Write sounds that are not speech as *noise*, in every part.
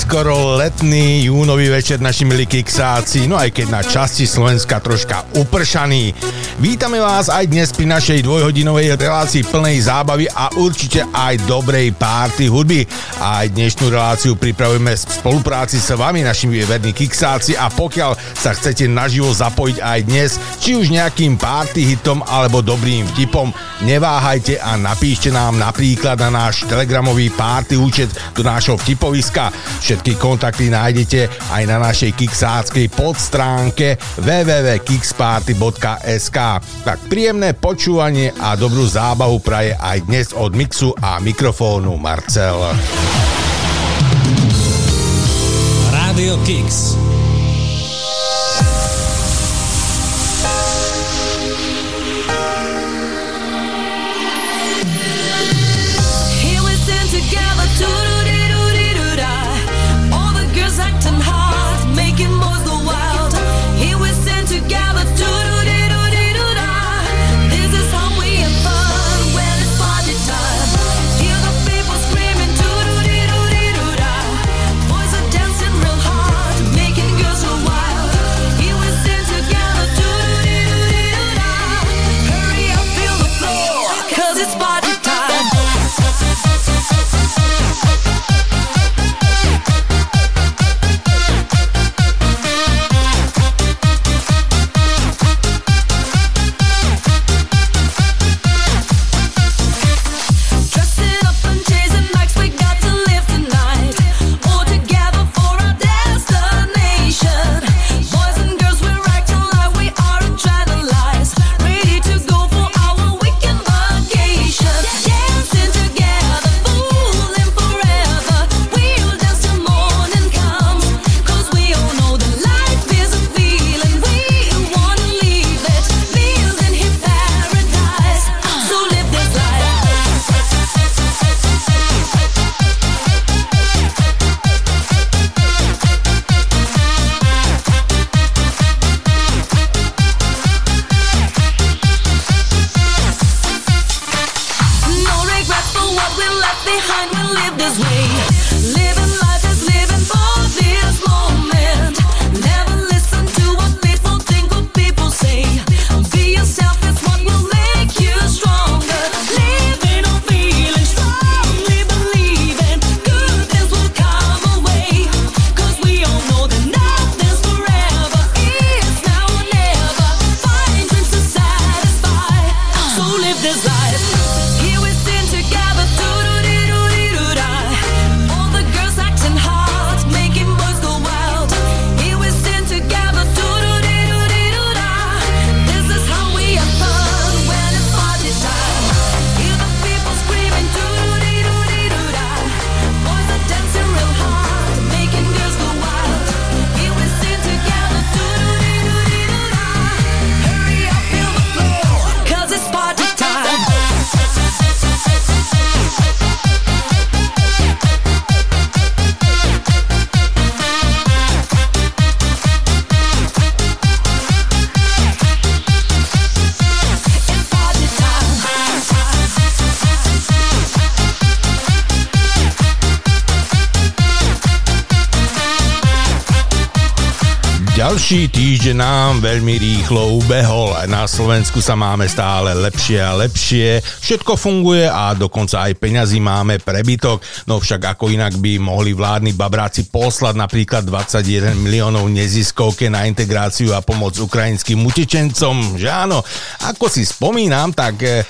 skoro letný júnový večer naši milí kiksáci, no aj keď na časti Slovenska troška upršaný. Vítame vás aj dnes pri našej dvojhodinovej relácii plnej zábavy a určite aj dobrej párty hudby. Aj dnešnú reláciu pripravujeme v spolupráci s vami, našimi verní kiksáci a pokiaľ sa chcete naživo zapojiť aj dnes, či už nejakým párty hitom alebo dobrým vtipom, neváhajte a napíšte nám napríklad na náš telegramový párty účet do nášho vtipoviska. Všetky kontakty nájdete aj na našej kiksáckej podstránke www.kicksparty.sk tak príjemné počúvanie a dobrú zábavu praje aj dnes od mixu a mikrofónu Marcel. Radio Kicks Ďalší týždeň nám veľmi rýchlo ubehol. Na Slovensku sa máme stále lepšie a lepšie. Všetko funguje a dokonca aj peňazí máme prebytok. No však ako inak by mohli vládni babráci poslať napríklad 21 miliónov neziskovke na integráciu a pomoc ukrajinským utečencom, že áno? Ako si spomínam, tak eh,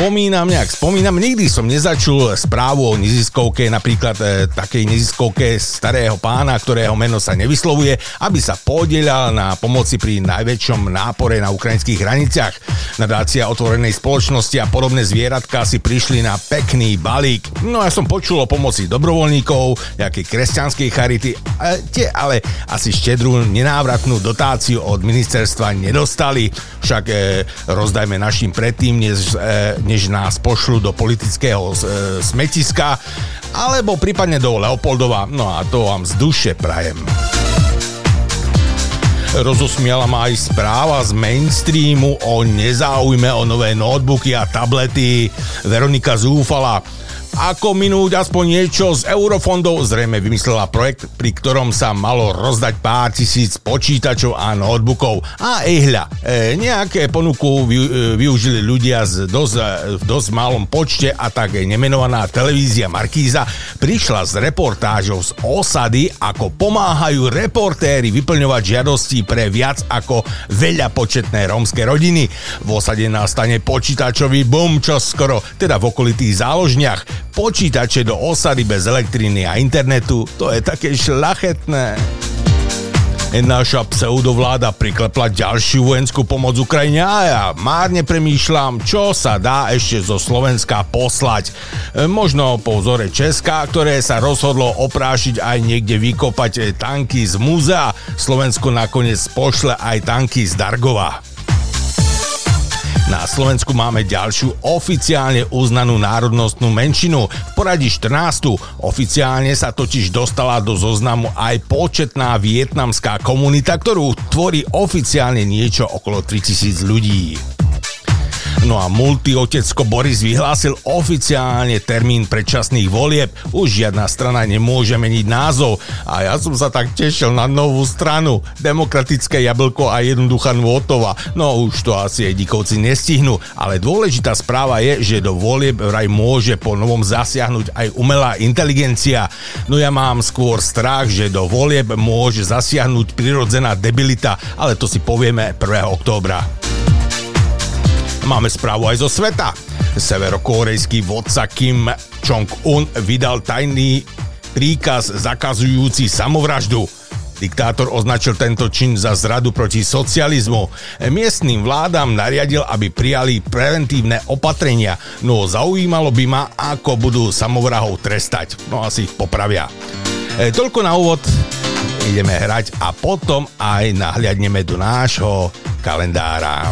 spomínam, nejak spomínam, nikdy som nezačul správu o neziskovke, napríklad e, takej neziskovke starého pána, ktorého meno sa nevyslovuje, aby sa podielal na pomoci pri najväčšom nápore na ukrajinských hraniciach. Nadácia otvorenej spoločnosti a podobné zvieratka si prišli na pekný balík. No ja som počul o pomoci dobrovoľníkov, nejakej kresťanskej charity, e, tie ale asi štedrú nenávratnú dotáciu od ministerstva nedostali. Však e, rozdajme našim predtým, než, e, než nás pošlu do politického e, smetiska, alebo prípadne do Leopoldova. No a to vám z duše prajem. Rozosmiala ma aj správa z mainstreamu o nezáujme o nové notebooky a tablety. Veronika zúfala ako minúť aspoň niečo z eurofondov, zrejme vymyslela projekt, pri ktorom sa malo rozdať pár tisíc počítačov a notebookov. A ehľa, e, nejaké ponuku vy, e, využili ľudia z dosť, e, v dosť malom počte a tak nemenovaná televízia Markíza prišla s reportážou z osady, ako pomáhajú reportéri vyplňovať žiadosti pre viac ako veľa početné rómske rodiny. V osade nastane počítačový boom čo skoro, teda v okolitých záložniach počítače do osady bez elektriny a internetu, to je také šlachetné. Naša pseudovláda priklepla ďalšiu vojenskú pomoc Ukrajine a ja márne premýšľam, čo sa dá ešte zo Slovenska poslať. Možno po vzore Česka, ktoré sa rozhodlo oprášiť aj niekde vykopať tanky z múzea, Slovensko nakoniec pošle aj tanky z Dargova. Na Slovensku máme ďalšiu oficiálne uznanú národnostnú menšinu. V poradí 14. Oficiálne sa totiž dostala do zoznamu aj početná vietnamská komunita, ktorú tvorí oficiálne niečo okolo 3000 ľudí. No a multiotecko Boris vyhlásil oficiálne termín predčasných volieb. Už žiadna strana nemôže meniť názov. A ja som sa tak tešil na novú stranu. Demokratické jablko a jednoduchá nôtova. No už to asi aj dikovci nestihnú. Ale dôležitá správa je, že do volieb vraj môže po novom zasiahnuť aj umelá inteligencia. No ja mám skôr strach, že do volieb môže zasiahnuť prirodzená debilita, ale to si povieme 1. októbra. Máme správu aj zo sveta. Severokorejský vodca Kim Jong-un vydal tajný príkaz zakazujúci samovraždu. Diktátor označil tento čin za zradu proti socializmu. Miestnym vládam nariadil, aby prijali preventívne opatrenia, no zaujímalo by ma, ako budú samovrahov trestať. No asi ich popravia. E, toľko na úvod, ideme hrať a potom aj nahliadneme do nášho kalendára.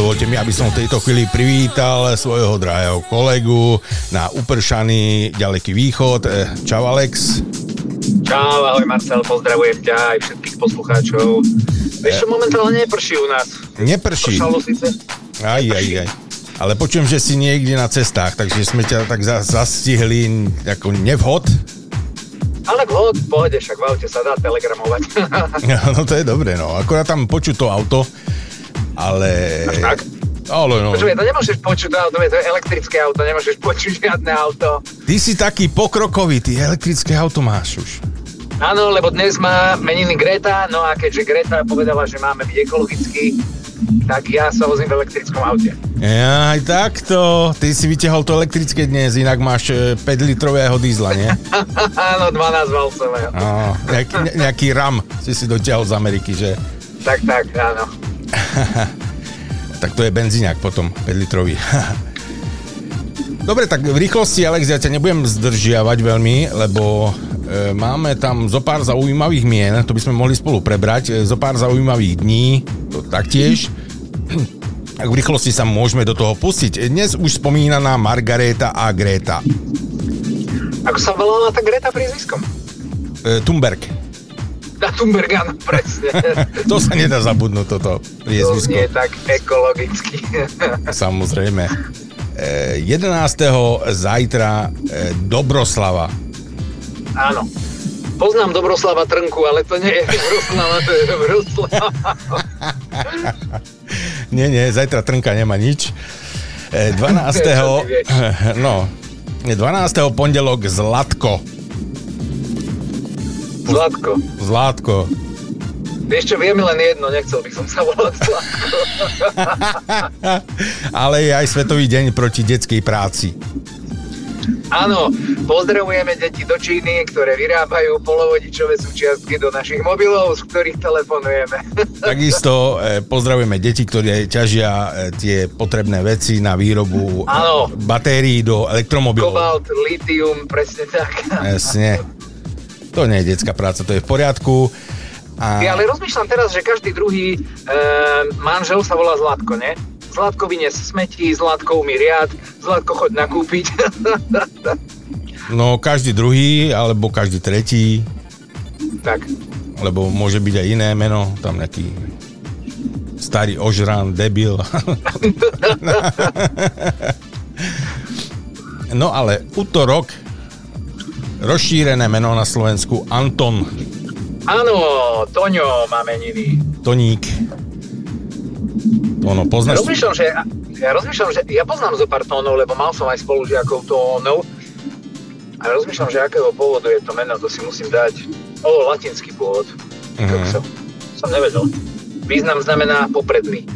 Dovolte mi, aby som v tejto chvíli privítal svojho drahého kolegu na upršaný ďaleký východ. Eh, Čau Alex. Čau, ahoj Marcel, pozdravujem ťa aj všetkých poslucháčov. Vieš čo, momentálne neprší u nás. Neprší. Pršalo síce. Aj, aj, aj. Ale počujem, že si niekde na cestách, takže sme ťa tak za- zastihli ako nevhod. Ale vhod, pohode, však v aute sa dá telegramovať. *laughs* No to je dobré, no. Akorát tam počuť to auto, ale... Tak? Ale no. Počuj, to nemôžeš počuť to auto, to je elektrické auto, nemôžeš počuť žiadne auto. Ty si taký pokrokový, ty elektrické auto máš už. Áno, lebo dnes má meniny Greta, no a keďže Greta povedala, že máme byť ekologický, tak ja sa vozím v elektrickom aute. Ja, aj takto. Ty si vyťahol to elektrické dnes, inak máš e, 5 litrového dízla, nie? *laughs* Áno, 12 valcového. No, nejaký, ne- nejaký RAM si si dotiahol z Ameriky, že? Tak, tak, áno. *laughs* Tak to je benzíňak potom, 5 litrový. *laughs* Dobre, tak v rýchlosti, Alex, ja ťa nebudem zdržiavať veľmi, lebo e, máme tam zo pár zaujímavých mien, to by sme mohli spolu prebrať, e, zo pár zaujímavých dní, to taktiež. *clears throat* Tak v rýchlosti sa môžeme do toho pustiť. Dnes už spomínaná Margareta a Greta. Ako sa volala tá Greta prízviskom? E, Thunberg. Na Thunberg, áno, presne. *laughs* To sa nedá zabudnúť, toto to priezvisko. nie je tak ekologicky. *laughs* Samozrejme. E, 11. zajtra e, Dobroslava. Áno. Poznám Dobroslava Trnku, ale to nie je Dobroslava, to je Dobroslava. *laughs* Nie, nie, zajtra Trnka nemá nič. E, 12. Čo ty vieš? no, 12. pondelok Zlatko. Zlatko. Zlatko. Vieš čo, vieme len jedno, nechcel by som sa volať Zlatko. *laughs* Ale je aj Svetový deň proti detskej práci. Áno, pozdravujeme deti do Číny, ktoré vyrábajú polovodičové súčiastky do našich mobilov, z ktorých telefonujeme. *laughs* Takisto e, pozdravujeme deti, ktoré ťažia e, tie potrebné veci na výrobu Áno. batérií do elektromobilov. Kobalt, litium, presne tak. Jasne. To nie je detská práca, to je v poriadku. A... Ja ale rozmýšľam teraz, že každý druhý e, manžel sa volá Zlatko, ne? Zlatko vynies smeti, Zlatko umí riad, Zlatko choď nakúpiť. *laughs* No každý druhý, alebo každý tretí, tak, lebo môže byť aj iné meno, tam nejaký starý ožran, debil. *laughs* no ale útorok, rozšírené meno na Slovensku, Anton áno, Toňo má meniny. Toník. Ono, Ja poznáš? rozmýšľam, že, ja rozmýšľam, že ja poznám zo pár tónov, lebo mal som aj spolužiakov tónov. A rozmýšľam, že akého pôvodu je to meno, to si musím dať. O, latinský pôvod. Mhm. Som, som nevedel. Význam znamená popredný.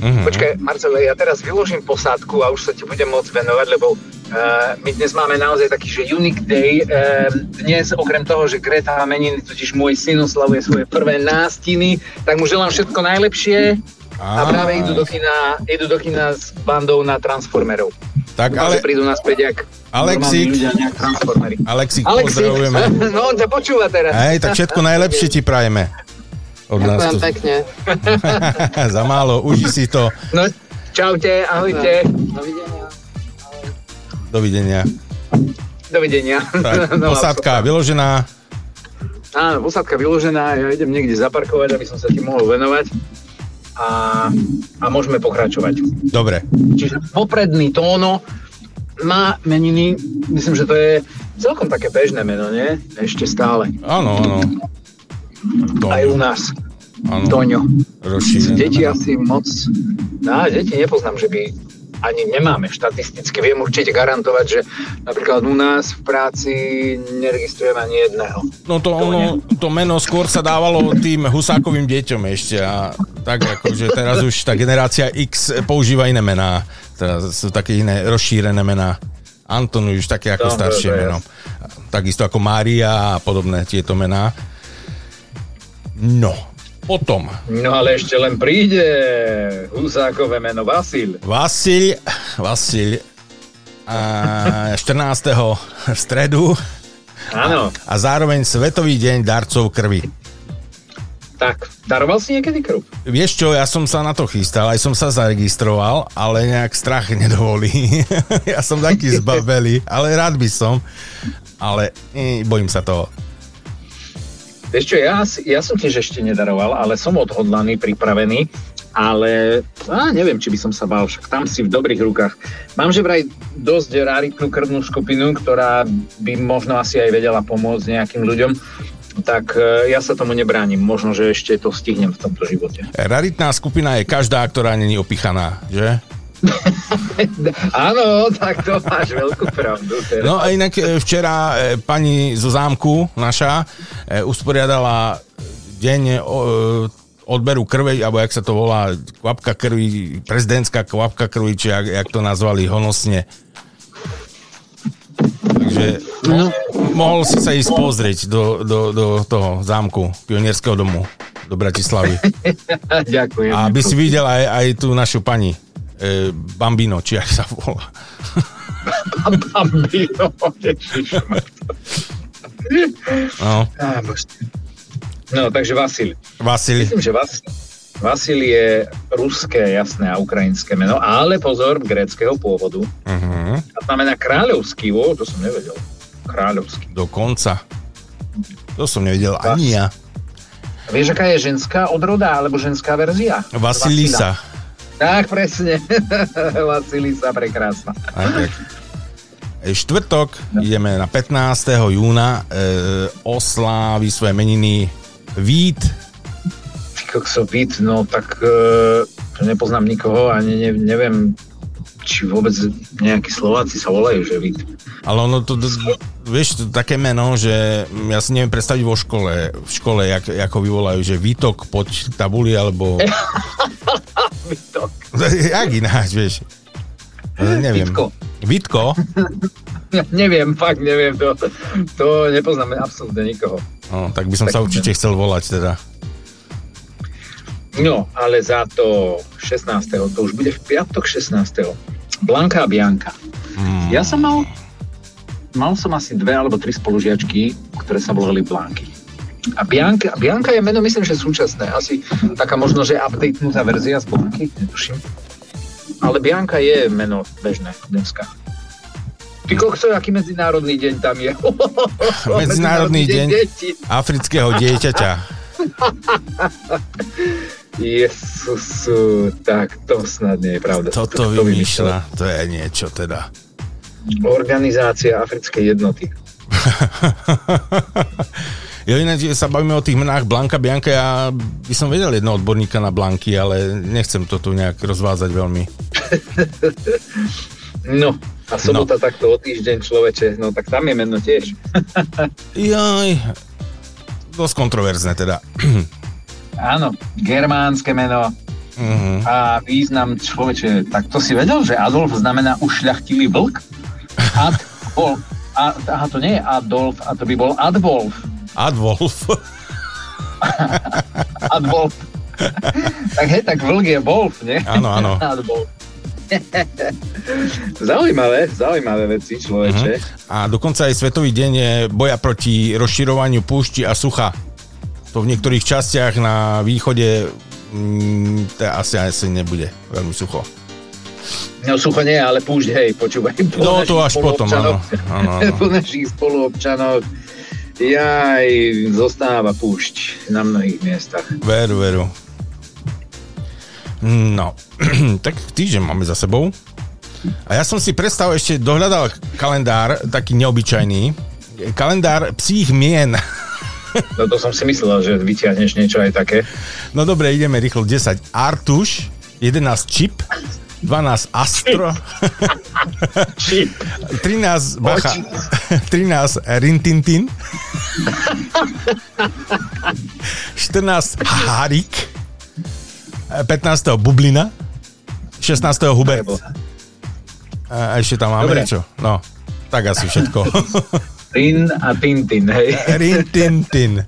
Mhm. Počkaj, Marcel, ja teraz vyložím posádku a už sa ti budem môcť venovať, lebo uh, my dnes máme naozaj taký, že unique day. Uh, dnes, okrem toho, že Greta má meniny, totiž môj syn oslavuje svoje prvé nástiny, tak mu želám všetko najlepšie a práve idú do kina, idú do kina s bandou na Transformerov. Tak, ale- prídu naspäť jak transformery. Alexík, Alexík, pozdravujeme. *laughs* no on ťa počúva teraz. Hej, tak všetko najlepšie ti prajeme. Od nás Ďakujem pekne. *laughs* Za málo, uži si to. No, čaute, ahojte. Dovidenia. Dovidenia. Dovidenia. Tak, *laughs* No, posádka vyložená. Áno, posádka vyložená, ja idem niekde zaparkovať, aby som sa ti mohol venovať a, a môžeme pokračovať. Dobre. Čiže popredný tóno má meniny, myslím, že to je celkom také bežné meno, nie? Ešte stále. Áno, áno. Aj u nás. Áno. Toňo. Rozšírené. Deti asi moc... No, deti nepoznám, že by ani nemáme štatisticky. Viem určite garantovať, že napríklad u nás v práci neregistrujem ani jedného. No to, ono, to meno skôr sa dávalo tým husákovým deťom ešte a tak akože teraz už tá generácia X používa iné mená. Teraz sú také iné rozšírené mená. Anton už také ako Dobre, staršie dobre, meno. Takisto ako Mária a podobné tieto mená. No, potom No ale ešte len príde Husákové meno Vasil. Vasil, Vasil a *laughs* 14. v stredu Áno, a zároveň Svetový deň darcov krvi. tak. Daroval si niekedy krv? Vieš čo, ja som sa na to chystal, aj som sa zaregistroval, ale nejak strach nedovolí. *laughs* ja som taký zbabelý, ale rád by som, ale eh, bojím sa toho. Vieš čo, ja, ja som tiež ešte nedaroval, ale som odhodlaný, pripravený, ale á, neviem, či by som sa bál, však tam si v dobrých rukách. Mám že vraj dosť raritnú krvnú skupinu, ktorá by možno asi aj vedela pomôcť nejakým ľuďom, tak e, ja sa tomu nebránim. Možno, že ešte to stihnem v tomto živote. Raritná skupina je každá, ktorá není opichaná, že? *laughs* Áno, tak to máš veľkú pravdu. Teraz. No a inak e, včera e, pani zo zámku naša e, usporiadala deň odberu krvi, alebo jak sa to volá, kvapka krvi, prezidentská kvapka krvi, či jak, jak to nazvali honosne. Takže mo- mohol si sa ísť pozrieť do, do, do toho zámku, pionierského domu do Bratislavy. *laughs* Ďakujem. A aby si videl aj, aj tú našu pani e, Bambino, či jak sa volá. *laughs* Bambino. No. No, takže Vasil. Vasili. Myslím, že Vas, Vasil je ruské, jasné a ukrajinské meno, ale pozor, gréckého pôvodu. Uh-huh. A znamená kráľovský, o, to som nevedel. Kráľovský. Dokonca. To som nevedel ani ja. Vieš, aká je ženská odroda, alebo ženská verzia? Vasilisa. Tak, presne. *laughs* Vasilisa, prekrásna. Aj tak. E, Štvrtok ideme na 15. júna e, oslávi svoje meniny Vít. Ty kokso, Vít, no tak e, nepoznám nikoho, ani ne, neviem, či vôbec nejakí Slováci sa volajú, že Vít. Ale ono to, to vieš, to také meno, že ja si neviem predstaviť vo škole, v škole, jak, ako vyvolajú, že Vítok pod tabuli, alebo... *laughs* Vítok. *laughs* jak ináč, vieš. E, Neviem. Vítko. Vítko? neviem, fakt neviem, to, to nepoznáme absolútne nikoho. No, tak by som sa určite chcel volať teda. No, ale za to 16. to už bude v piatok 16. Blanka a Bianka. Mm. Ja som mal, mal som asi dve alebo tri spolužiačky, ktoré sa volali Blanky. A Bianka, Bianka je meno, myslím, že súčasné. Asi taká možno, že updatenutá verzia z Blanky, netuším. Ale Bianka je meno bežné dneska. Ty kokso, aký medzinárodný deň tam je. *laughs* Medzinárodný deň detí. afrického dieťaťa. *laughs* Jezusu, tak to snad nie je pravda. Toto Kto vymýšľa, to je niečo teda. Organizácia Africkej jednoty. *laughs* Jo, ináč sa bavíme o tých menách Blanka, Bianka, ja by som vedel jedno odborníka na Blanky, ale nechcem to tu nejak rozvázať veľmi. No, a sobota no. takto o týždeň človeče, no tak tam je meno tiež. *laughs* Jaj, dosť kontroverzné teda. *clears throat* Áno, germánske meno Uh-huh. a význam človeče. Tak to si vedel, že Adolf znamená ušľachtilý vlk? Ad, *laughs* bol, a, aha, to nie je Adolf, a to by bol Adwolf. Adwolf. *laughs* Adwolf. tak hej, tak vlk je Wolf, nie? Áno, áno. *laughs* Zaujímavé, zaujímavé veci, človeče. A dokonca aj Svetový deň je boja proti rozširovaniu púšti a sucha. To v niektorých častiach na východe mm, asi, asi nebude veľmi sucho. No sucho nie, ale púšť, hej, počúvaj. Po No, to až potom, áno. áno, áno. *laughs* po našich spoluobčanoch jaj, zostáva púšť na mnohých miestach. Veru, veru. No, *clears throat* tak týždeň máme za sebou. A ja som si predstav ešte dohľadal kalendár, taký neobyčajný. Kalendár psích mien. *laughs* No to som si myslel, že vyťahneš niečo aj také. No dobre, ideme rýchlo. 10 Artuš, 11 Chip, 12 Astro, Čip. 13 Bacha, 13 *laughs* Rintintin, 14 Harik, 15 Bublina, 16 Hubert. A ešte tam máme Dobre. niečo? No, tak asi všetko. *laughs* Rin a Tintin, hej. Rintintin.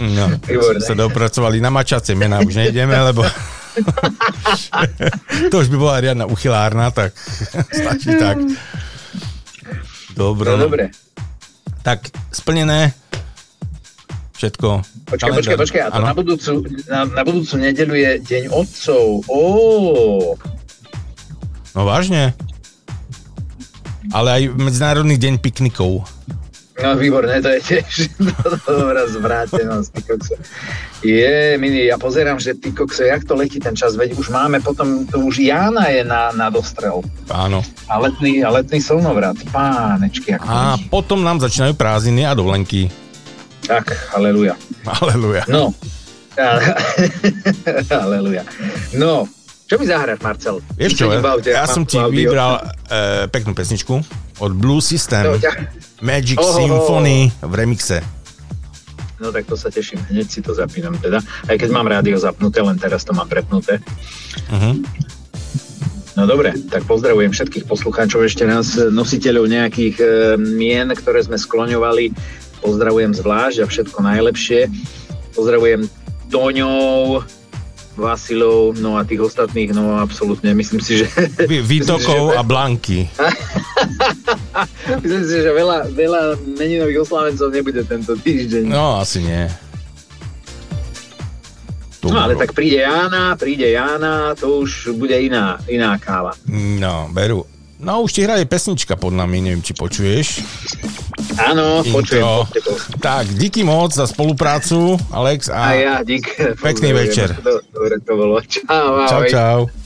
No, Výborné. sa dopracovali na mačacie mená, už nejdeme, lebo *laughs* *laughs* to už by bola riadna uchylárna, tak *laughs* stačí tak. Dobre. No dobre. Tak splnené. Všetko. Počkaj, počkaj, počkaj. A to Áno. na budúcu, na, na budúcu nedelu je Deň otcov. Ó, No vážne? Ale aj Medzinárodný deň piknikov. No výborné, to je tiež *laughs* dobrá zvrátenosť. ty kokso. Je, mini, ja pozerám, že ty kokso, jak to letí ten čas, veď už máme potom, to už Jána je na, na dostrel. Áno. A letný, a letný slnovrat. Pánečky, ako A letí. potom nám začínajú prázdniny a dovolenky. Tak, haleluja. Aleluja. No. *laughs* Aleluja. No, čo mi zahráš, Marcel? Vieš čo, ja mám som ti vybral e, peknú pesničku od Blue System. No, Magic Ohoho. Symphony v remixe. No tak to sa teším, hneď si to zapínam teda. Aj keď mám rádio zapnuté, len teraz to mám prepnuté. Uh-huh. No dobre, tak pozdravujem všetkých poslucháčov ešte raz, nositeľov nejakých e, mien, ktoré sme skloňovali. Pozdravujem zvlášť a všetko najlepšie. Pozdravujem Toňov, Vasilov, no a tých ostatných, no absolútne, myslím si, že... Výtokov *laughs* a Blanky. *laughs* Myslím si, že veľa, veľa meninových oslávencov nebude tento týždeň. No, asi nie. No ale tak príde Jána, príde Jána, to už bude iná, iná káva. No, beru. No, už ti hraje pesnička pod nami, neviem, či počuješ. Áno, počujem. Intro. tebou. Tak, díky moc za spoluprácu, Alex. A A ja, dík. Pekný večer. Do- Dobre to bolo. Čau, čau, ahoj. čau. Close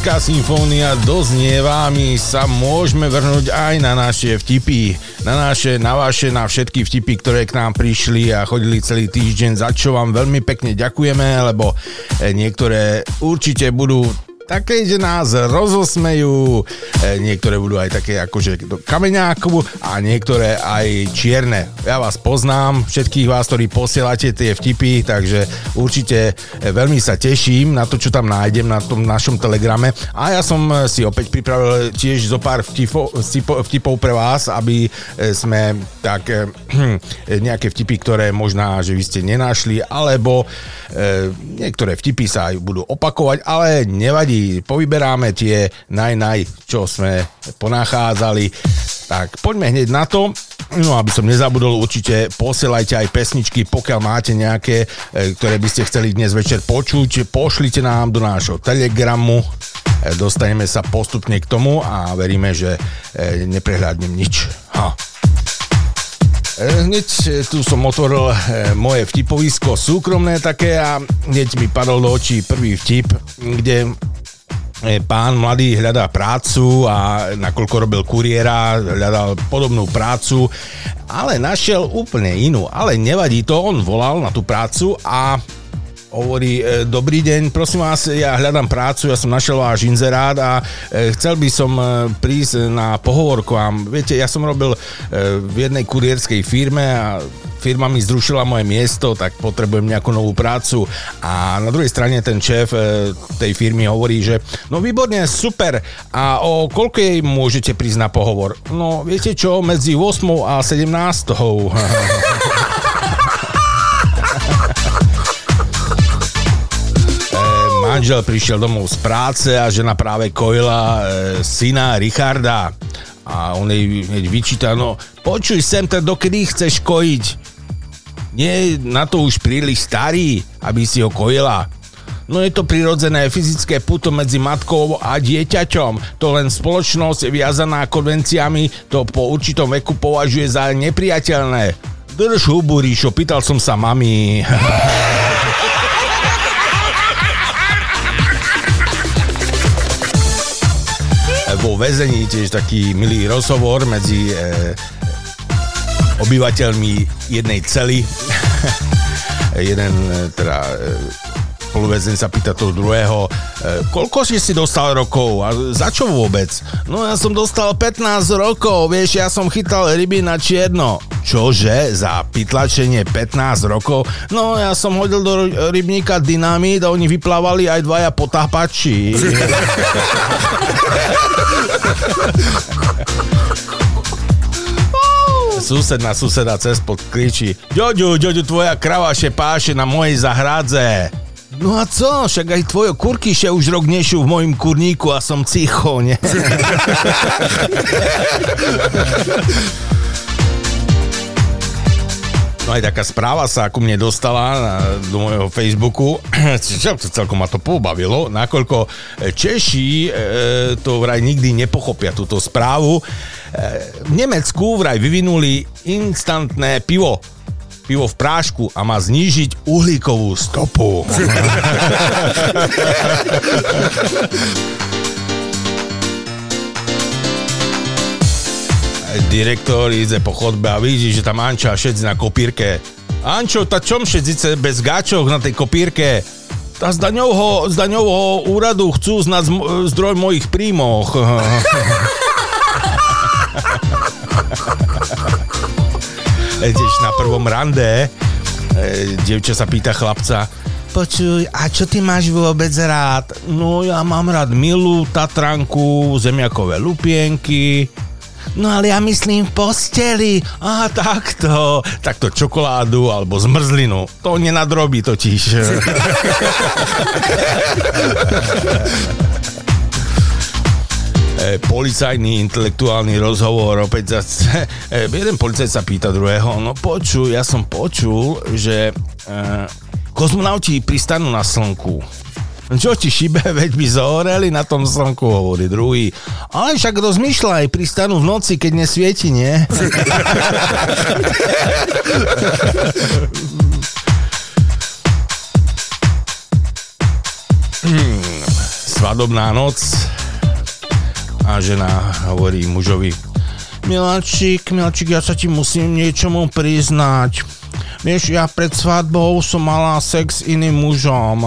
magická symfónia doznieva, my sa môžeme vrhnúť aj na naše vtipy, na naše, na vaše, na všetky vtipy, ktoré k nám prišli a chodili celý týždeň, za čo vám veľmi pekne ďakujeme, lebo eh, niektoré určite budú také, že nás rozosmejú, e, niektoré budú aj také akože do kameňáku a niektoré aj čierne. Ja vás poznám, všetkých vás, ktorí posielate tie vtipy, takže určite e, veľmi sa teším na to, čo tam nájdem na tom našom telegrame. A ja som e, si opäť pripravil tiež zo pár vtipov, vtipov pre vás, aby sme tak *clears throat* nejaké vtipy, ktoré možná, že vy ste nenašli, alebo niektoré vtipy sa aj budú opakovať, ale nevadí, povyberáme tie naj, naj, čo sme ponachádzali. Tak poďme hneď na to. No aby som nezabudol, určite posielajte aj pesničky, pokiaľ máte nejaké, e, ktoré by ste chceli dnes večer počuť, pošlite nám do nášho telegramu, e, dostaneme sa postupne k tomu a veríme, že e, neprehľadnem nič. Ha. Hneď tu som otvoril moje vtipovisko súkromné také a hneď mi padol do očí prvý vtip, kde pán mladý hľadá prácu a nakoľko robil kuriéra, hľadal podobnú prácu, ale našiel úplne inú. Ale nevadí to, on volal na tú prácu a hovorí, e, dobrý deň, prosím vás, ja hľadám prácu, ja som našiel váš inzerát a e, chcel by som e, prísť na pohovor k vám. Viete, ja som robil v jednej kurierskej firme a firma mi zrušila moje miesto, tak potrebujem nejakú novú prácu. A na druhej strane ten šéf tej firmy hovorí, že no výborne, super. A o koľko jej môžete prísť na pohovor? No, viete čo, medzi 8 a 17. *laughs* manžel prišiel domov z práce a žena práve kojila e, syna Richarda. A on jej hneď vyčíta, no počuj sem, tak dokedy chceš kojiť? Nie na to už príliš starý, aby si ho kojila. No je to prirodzené fyzické puto medzi matkou a dieťaťom. To len spoločnosť viazaná konvenciami to po určitom veku považuje za nepriateľné. Drž hubu, Ríšo, pýtal som sa mami. *laughs* väzení tiež taký milý rozhovor medzi e, obyvateľmi jednej cely. *laughs* Jeden e, teda spoluväzen sa pýta toho druhého, e, koľko si si dostal rokov a za čo vôbec? No ja som dostal 15 rokov, vieš, ja som chytal ryby na čierno. Čože? Za pytlačenie 15 rokov? No ja som hodil do rybníka dynamit a oni vyplávali aj dvaja potápači. *laughs* Sused na suseda cez pod kričí Ďoďu, ďoďu, tvoja krava še páše na mojej zahradze. No a co, však aj tvoje kurky še už rok nešú v mojim kurníku a som cicho, ne? *laughs* No aj taká správa sa ku mne dostala na, do môjho Facebooku. *clears throat* Celkom ma to pobavilo, nakoľko Češi e, to vraj nikdy nepochopia túto správu. E, v Nemecku vraj vyvinuli instantné pivo pivo v prášku a má znížiť uhlíkovú stopu. direktor ide po chodbe a vidí, že tam Anča všetci na kopírke. Ančo, ta čom všetci bez gáčok na tej kopírke? A z daňovho, z daňovho úradu chcú znať zdroj mojich príjmoch. *laughs* Ideš na prvom rande, e, devča sa pýta chlapca, Počuj, a čo ty máš vôbec rád? No ja mám rád milú tatranku, zemiakové lupienky, No ale ja myslím v posteli. Aha, takto. Takto čokoládu alebo zmrzlinu. To nenadrobí totiž. *laughs* e, policajný intelektuálny rozhovor opäť zase. E, jeden policajt sa pýta druhého, no počuj, ja som počul, že e, kozmonauti pristanú na slnku čo ti šibe, *laughs* veď by zohoreli na tom slnku, hovorí druhý. Ale však rozmýšľaj, pristanú v noci, keď nesvieti, nie? *laughs* svadobná noc a žena hovorí mužovi Miláčik, Miláčik, ja sa ti musím niečomu priznať. Vieš, ja pred svadbou som mala sex s iným mužom.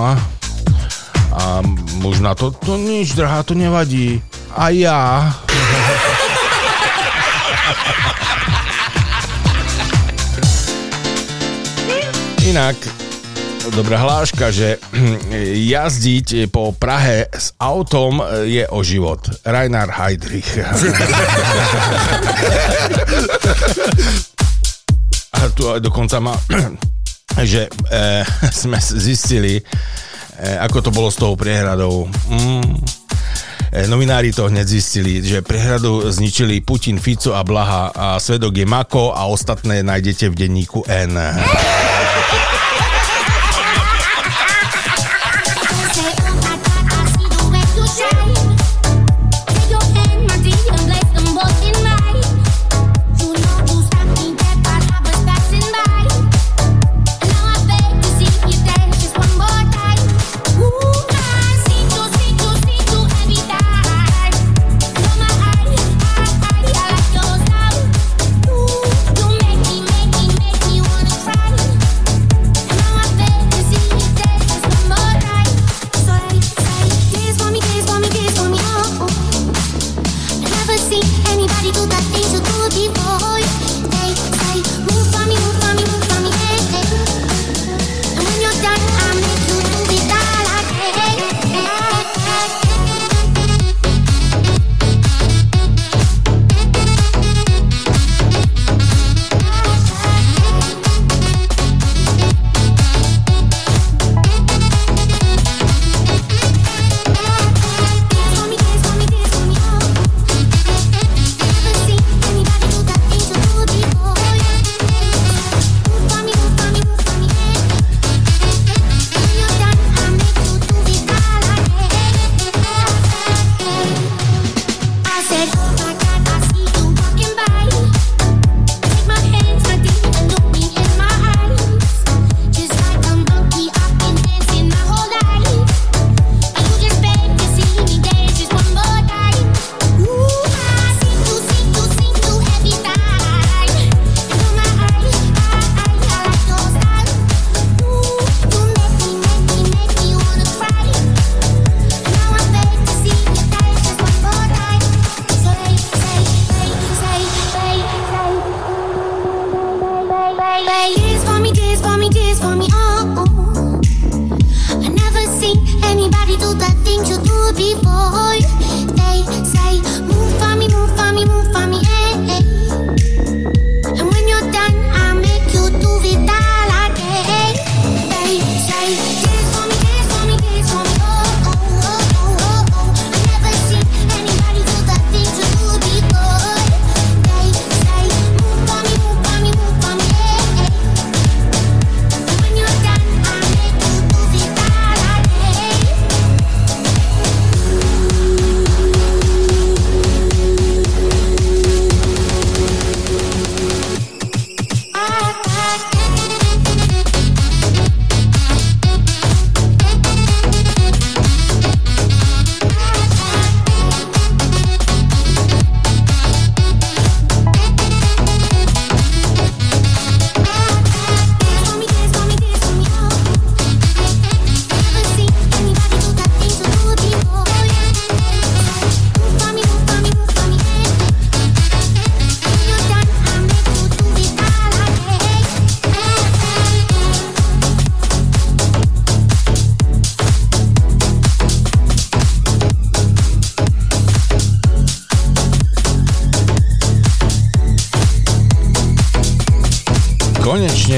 A muž na to, to nič, drahá, to nevadí. A ja. *laughs* Inak, dobrá hláška, že *clears throat* jazdiť po Prahe s autom je o život. Rainer Heydrich. *laughs* A tu aj dokonca má, *clears throat* že e, *laughs* sme zistili, e, ako to bolo s tou priehradou. Mm. E, novinári to hneď zistili, že prehradu zničili Putin, Fico a Blaha a svedok je Mako a ostatné nájdete v denníku N. people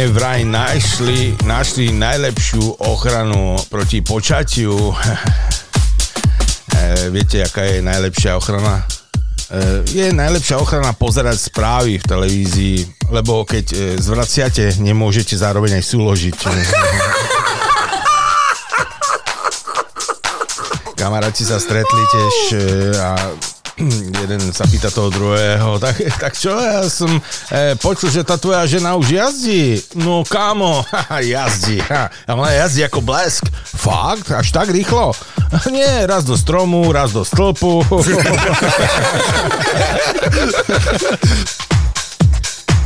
vraj našli, našli najlepšiu ochranu proti počatiu. *laughs* e, viete, aká je najlepšia ochrana? E, je najlepšia ochrana pozerať správy v televízii, lebo keď e, zvraciate, nemôžete zároveň aj súložiť. *laughs* Kamaráti sa stretli tiež a jeden sa pýta toho druhého, tak, tak čo, ja som e, počul, že tá tvoja žena už jazdí. No kámo, *laughs* jazdí. Ha. A jazdí ako blesk. Fakt? Až tak rýchlo? *laughs* Nie, raz do stromu, raz do stĺpu. *laughs*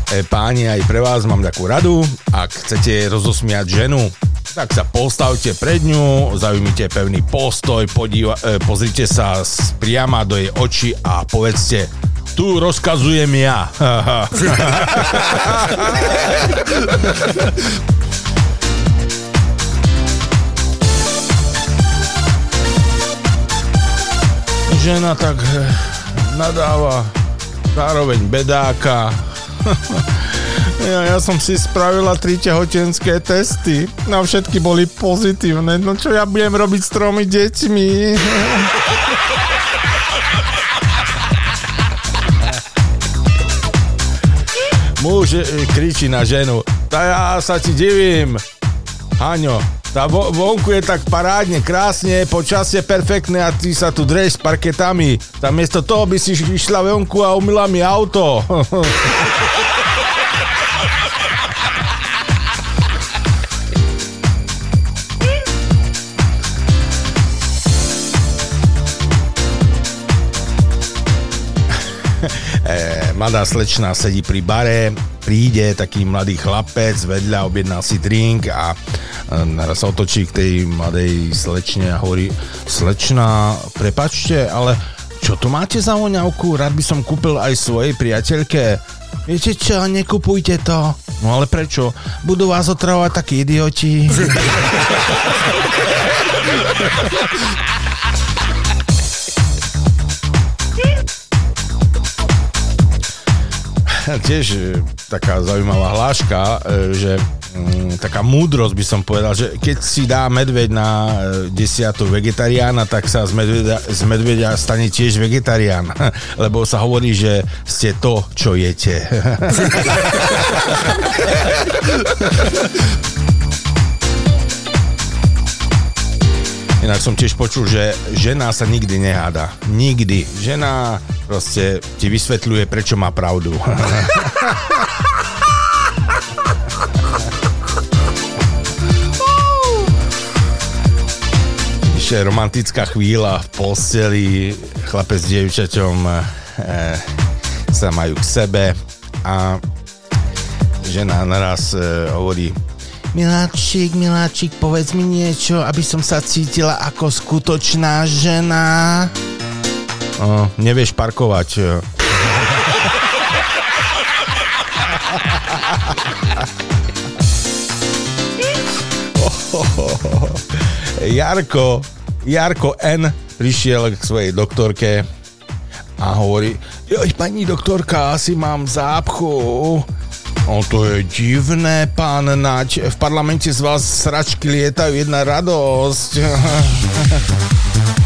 E, Páni, aj pre vás mám takú radu. Ak chcete rozosmiať ženu, tak sa postavte pred ňu, zaujmite pevný postoj, podíva, e, pozrite sa priama do jej oči a povedzte tu rozkazujem ja. *laughs* Žena tak eh, nadáva zároveň bedáka. *laughs* Ja, ja som si spravila tri tehotenské testy. Na všetky boli pozitívne. No čo ja budem robiť s tromi deťmi? Muž e, kričí na ženu. Tá ja sa ti divím. Haňo, tá vo, vonku je tak parádne, krásne, počasie perfektné a ty sa tu dreš s parketami. Tam miesto toho by si išla vonku a umila mi auto. *laughs* mladá slečna sedí pri bare, príde taký mladý chlapec, vedľa objedná si drink a naraz sa otočí k tej mladej slečne a hovorí slečna, prepačte, ale čo tu máte za voňavku? Rád by som kúpil aj svojej priateľke. Viete čo, nekupujte to. No ale prečo? Budú vás otravovať takí idioti. *laughs* *laughs* tiež e, taká zaujímavá hláška, e, že mm, taká múdrosť by som povedal, že keď si dá medveď na e, desiatu vegetariána, tak sa z medveďa, z medveďa stane tiež vegetarián, *laughs* lebo sa hovorí, že ste to, čo jete. *laughs* Inak som tiež počul, že žena sa nikdy neháda. Nikdy. Žena proste ti vysvetľuje, prečo má pravdu. *laughs* Ešte romantická chvíľa v posteli, chlapec s dievčaťom e, sa majú k sebe a žena naraz e, hovorí Miláčik, miláčik, povedz mi niečo, aby som sa cítila ako skutočná žena. O, nevieš parkovať. Jarko, Jarko N prišiel k svojej doktorke a hovorí, joj, pani doktorka, asi mám zápchu. No to je divné, pán Naď. V parlamente z vás sračky lietajú jedna radosť. *laughs*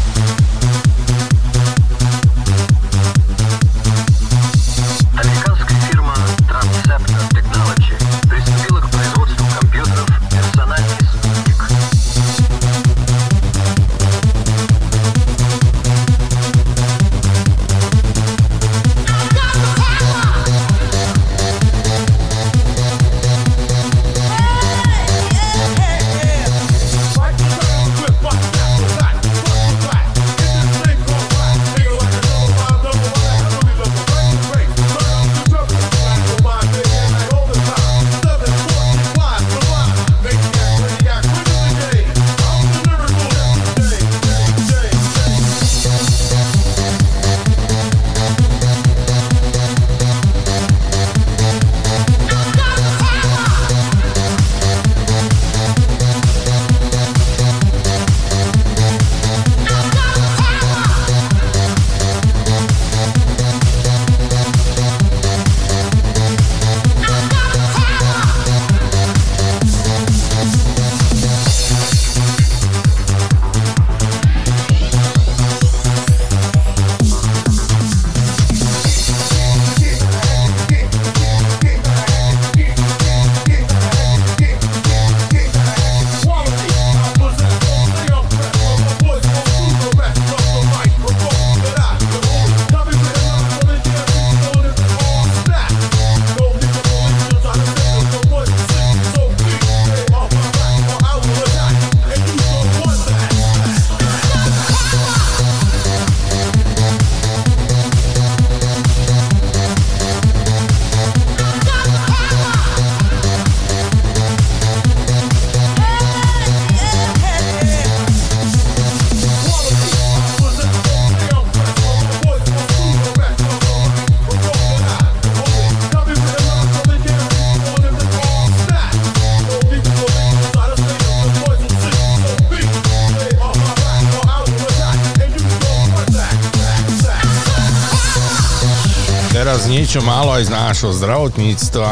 niečo málo aj z nášho zdravotníctva.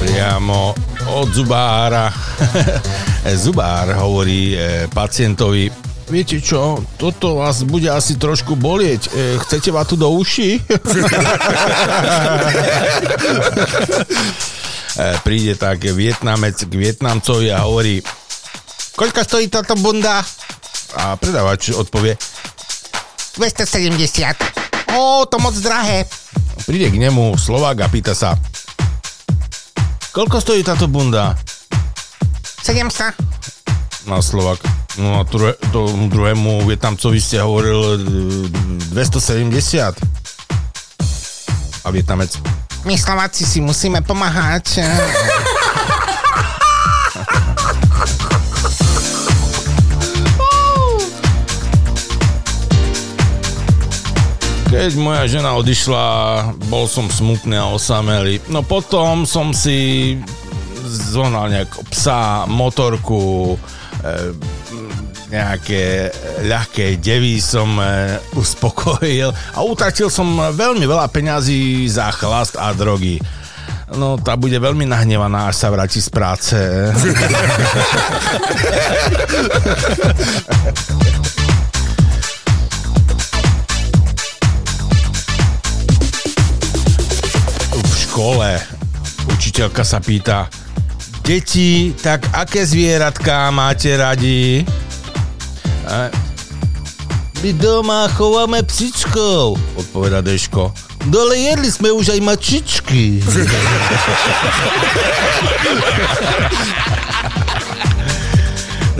Priamo od zubára. *laughs* Zubár hovorí e, pacientovi, viete čo, toto vás bude asi trošku bolieť. E, chcete vatu do uši? *laughs* e, príde tak Vietnamec k Vietnamcovi a hovorí, koľko stojí táto bunda? A predávač odpovie, 270. Ó, to moc drahé. Príde k nemu Slovák a pýta sa, koľko stojí táto bunda? 700. No Slovak. No a druhé, tomu druhému Vietnamcovi ste hovoril e, 270. A Vietnamec. My Slováci si musíme pomáhať. *laughs* Keď moja žena odišla, bol som smutný a osamelý. No potom som si zohnal nejak psa, motorku, e, nejaké ľahké devy som e, uspokojil a utratil som veľmi veľa peňazí za chlast a drogy. No, tá bude veľmi nahnevaná, až sa vráti z práce. *laughs* učiteľka sa pýta, deti, tak aké zvieratká máte radi? A, my doma chováme psičkov, odpoveda Deško. Dole jedli sme už aj mačičky. *laughs*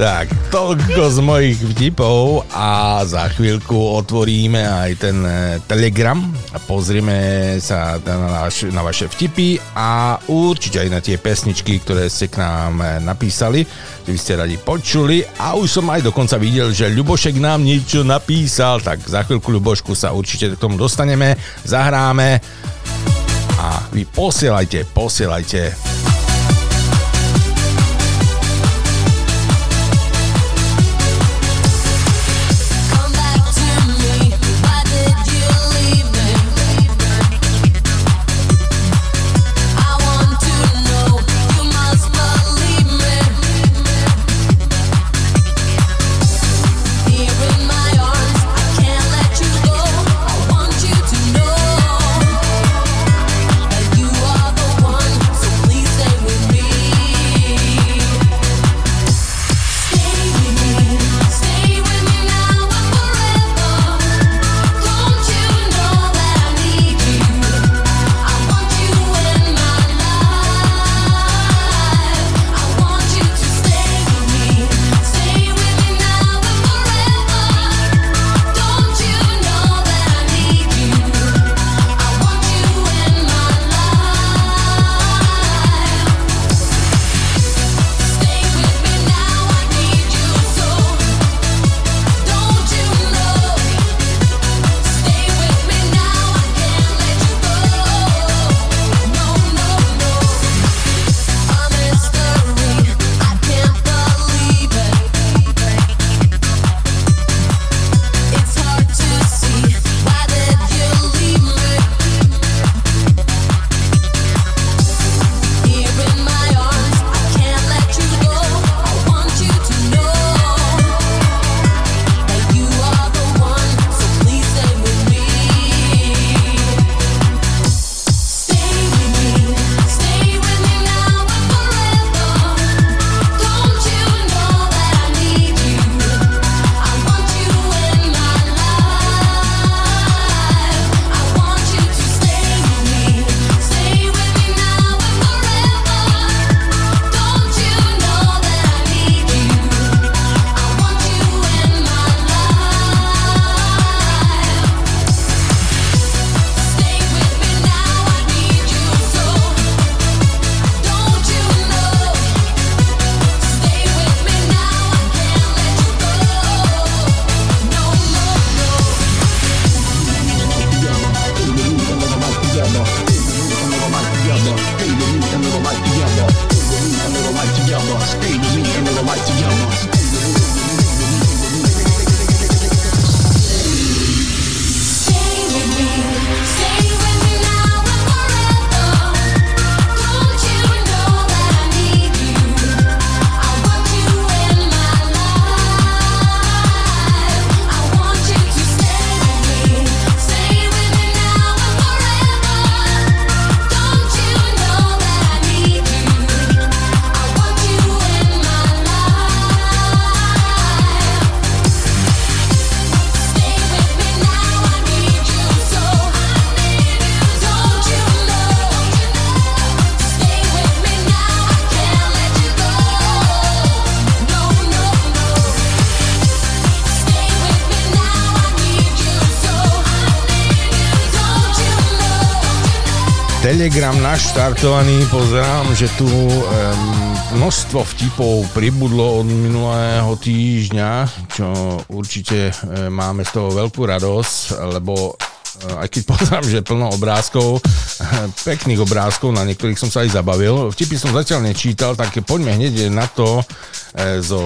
Tak, toľko z mojich vtipov a za chvíľku otvoríme aj ten e, Telegram a pozrieme sa na, naš, na vaše vtipy a určite aj na tie pesničky, ktoré ste k nám e, napísali, že by ste radi počuli. A už som aj dokonca videl, že Ľubošek nám niečo napísal, tak za chvíľku Ľubošku sa určite k tomu dostaneme, zahráme. A vy posielajte, posielajte Telegram naštartovaný, pozerám, že tu um, množstvo vtipov pribudlo od minulého týždňa, čo určite um, máme z toho veľkú radosť, lebo aj keď *laughs* pozerám, že plno obrázkov, *laughs* pekných obrázkov, na niektorých som sa aj zabavil. Vtipy som zatiaľ nečítal, tak poďme hneď na to e, zo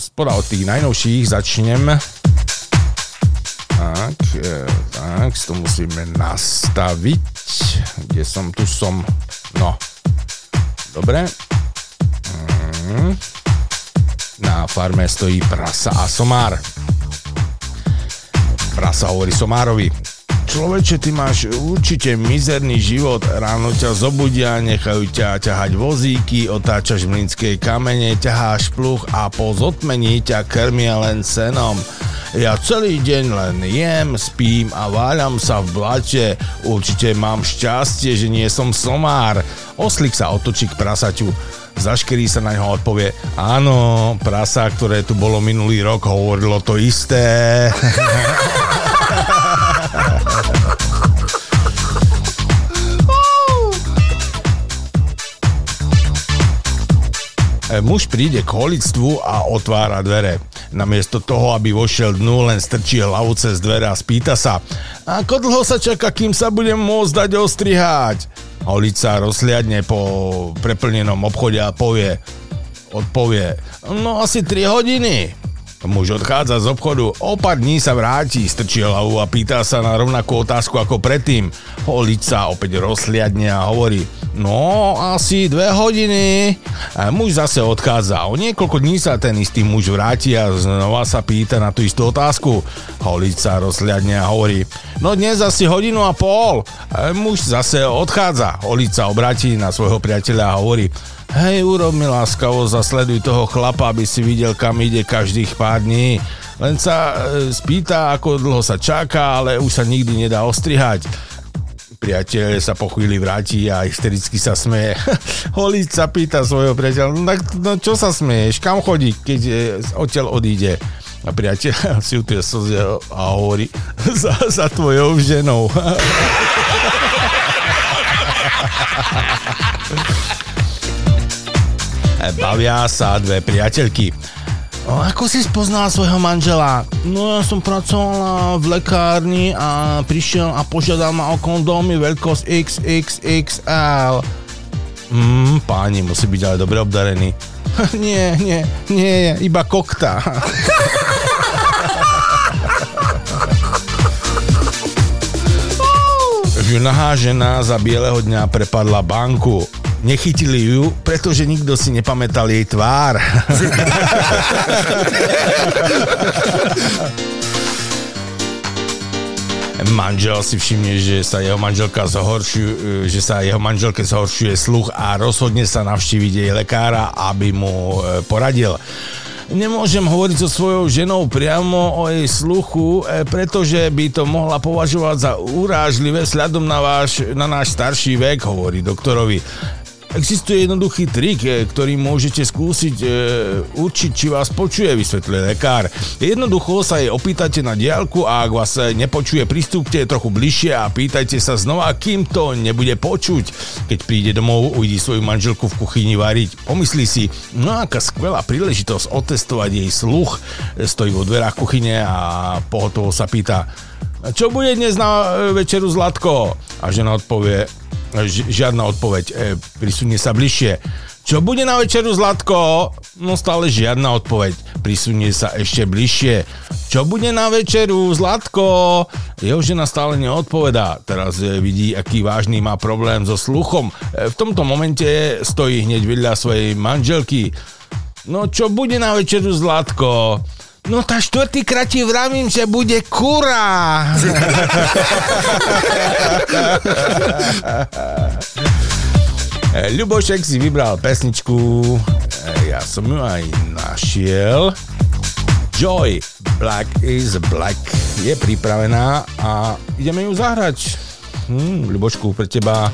spoda od tých najnovších začnem. Tak, e, tak, to musíme nastaviť. Kde som? Tu som. No. Dobre. Mm. Na farme stojí prasa a somár. Prasa hovorí somárovi. Človeče, ty máš určite mizerný život. Ráno ťa zobudia, nechajú ťa ťahať vozíky, otáčaš mlinské kamene, ťaháš pluch a po zotmení ťa krmia len senom. Ja celý deň len jem, spím a váľam sa v blate. Určite mám šťastie, že nie som somár. Oslik sa otočí k prasaťu. Zaškerí sa na ňo odpovie, áno, prasa, ktoré tu bolo minulý rok, hovorilo to isté. *laughs* Muž príde k holictvu a otvára dvere. Namiesto toho, aby vošiel dnu, len strčí hlavu cez dvere a spýta sa, ako dlho sa čaká, kým sa budem môcť dať ostrihať? Holica rozhliadne po preplnenom obchode a povie, odpovie, no asi 3 hodiny. Muž odchádza z obchodu, o pár dní sa vráti, strčí hlavu a pýta sa na rovnakú otázku ako predtým. Holica opäť rozhliadne a hovorí, no asi dve hodiny. A muž zase odchádza. O niekoľko dní sa ten istý muž vráti a znova sa pýta na tú istú otázku. Holica rozhliadne a hovorí, no dnes asi hodinu a pol. A muž zase odchádza. Holica obráti na svojho priateľa a hovorí, Hej, urob mi láskavo, zasleduj toho chlapa, aby si videl, kam ide každých pár dní. Len sa e, spýta, ako dlho sa čaká, ale už sa nikdy nedá ostrihať. Priateľ sa po chvíli vráti a hystericky sa smeje. *laughs* Holič sa pýta svojho priateľa, no, no čo sa smeješ, kam chodí, keď e, odtiaľ odíde? A priateľ *laughs* si utrie slzy a hovorí, *laughs* za, za tvojou ženou. Bavia sa dve priateľky. Ako si spoznala svojho manžela? No ja som pracovala v lekárni a prišiel a požiadal ma o kondómy veľkosť XXXL. Mm, páni, musí byť ale dobre obdarený. *laughs* nie, nie, nie, iba kokta. *laughs* Nahá žena za bieleho dňa prepadla banku nechytili ju, pretože nikto si nepamätal jej tvár. *laughs* Manžel si všimne, že sa jeho manželka zhoršuje, že sa jeho manželke zhoršuje sluch a rozhodne sa navštíviť jej lekára, aby mu e, poradil. Nemôžem hovoriť so svojou ženou priamo o jej sluchu, e, pretože by to mohla považovať za urážlivé sľadom na, váš, na náš starší vek, hovorí doktorovi. Existuje jednoduchý trik, e, ktorý môžete skúsiť e, určiť, či vás počuje, vysvetľuje lekár. Jednoducho sa jej opýtate na diálku a ak vás e, nepočuje, pristúpte trochu bližšie a pýtajte sa znova, kým to nebude počuť. Keď príde domov, uvidí svoju manželku v kuchyni variť. Pomyslí si, no aká skvelá príležitosť otestovať jej sluch. E, stojí vo dverách kuchyne a pohotovo sa pýta, čo bude dnes na večeru Zlatko? A žena odpovie, Ži- žiadna odpoveď. E, prisunie sa bližšie. Čo bude na večeru, Zlatko? No stále žiadna odpoveď. Prisunie sa ešte bližšie. Čo bude na večeru, Zlatko? Jeho žena stále neodpovedá. Teraz e, vidí, aký vážny má problém so sluchom. V tomto momente stojí hneď vedľa svojej manželky. No čo bude na večeru, Zlatko? No tá štvrtýkrát ti vravím, že bude kura. *laughs* Ľubošek si vybral pesničku, ja som ju aj našiel. Joy, Black is Black je pripravená a ideme ju zahrať. Hm, Ľubošku, pre teba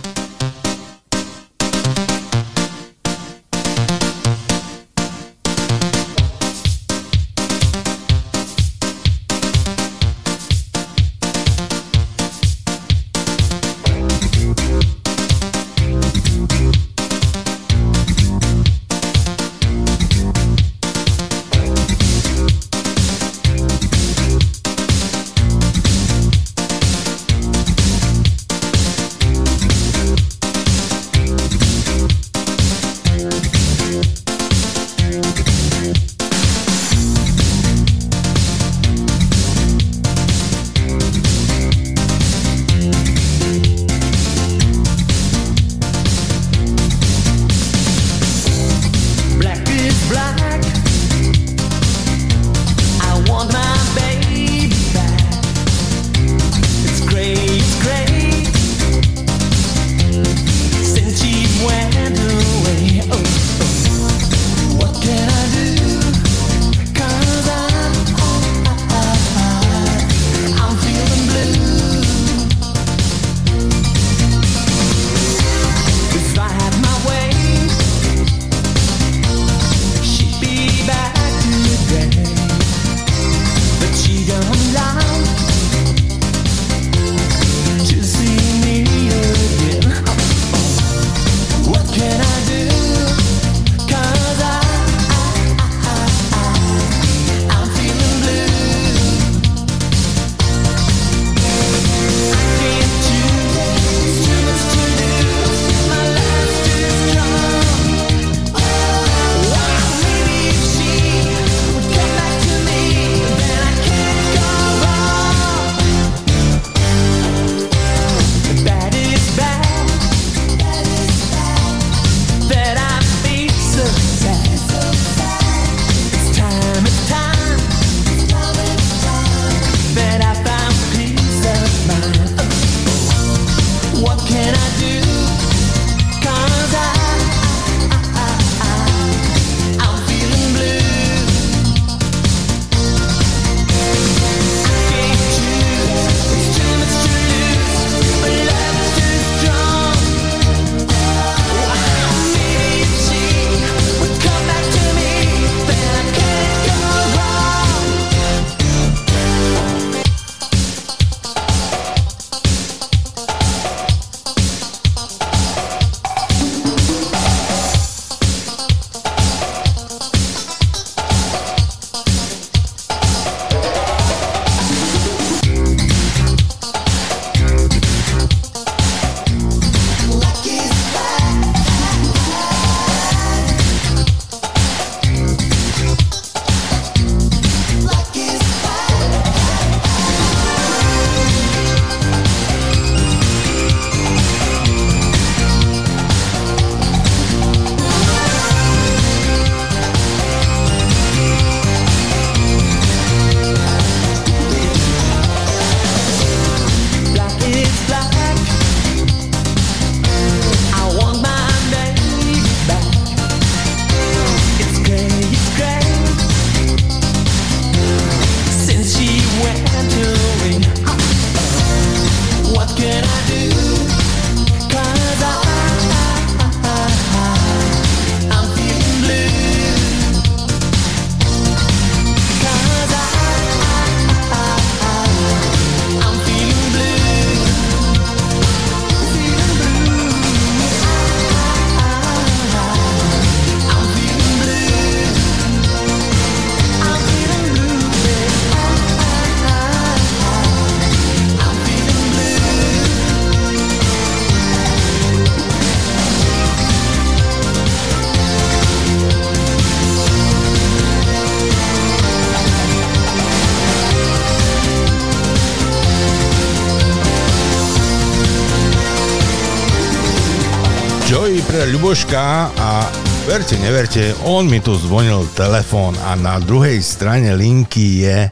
Ľuboška a verte, neverte, on mi tu zvonil telefón a na druhej strane linky je...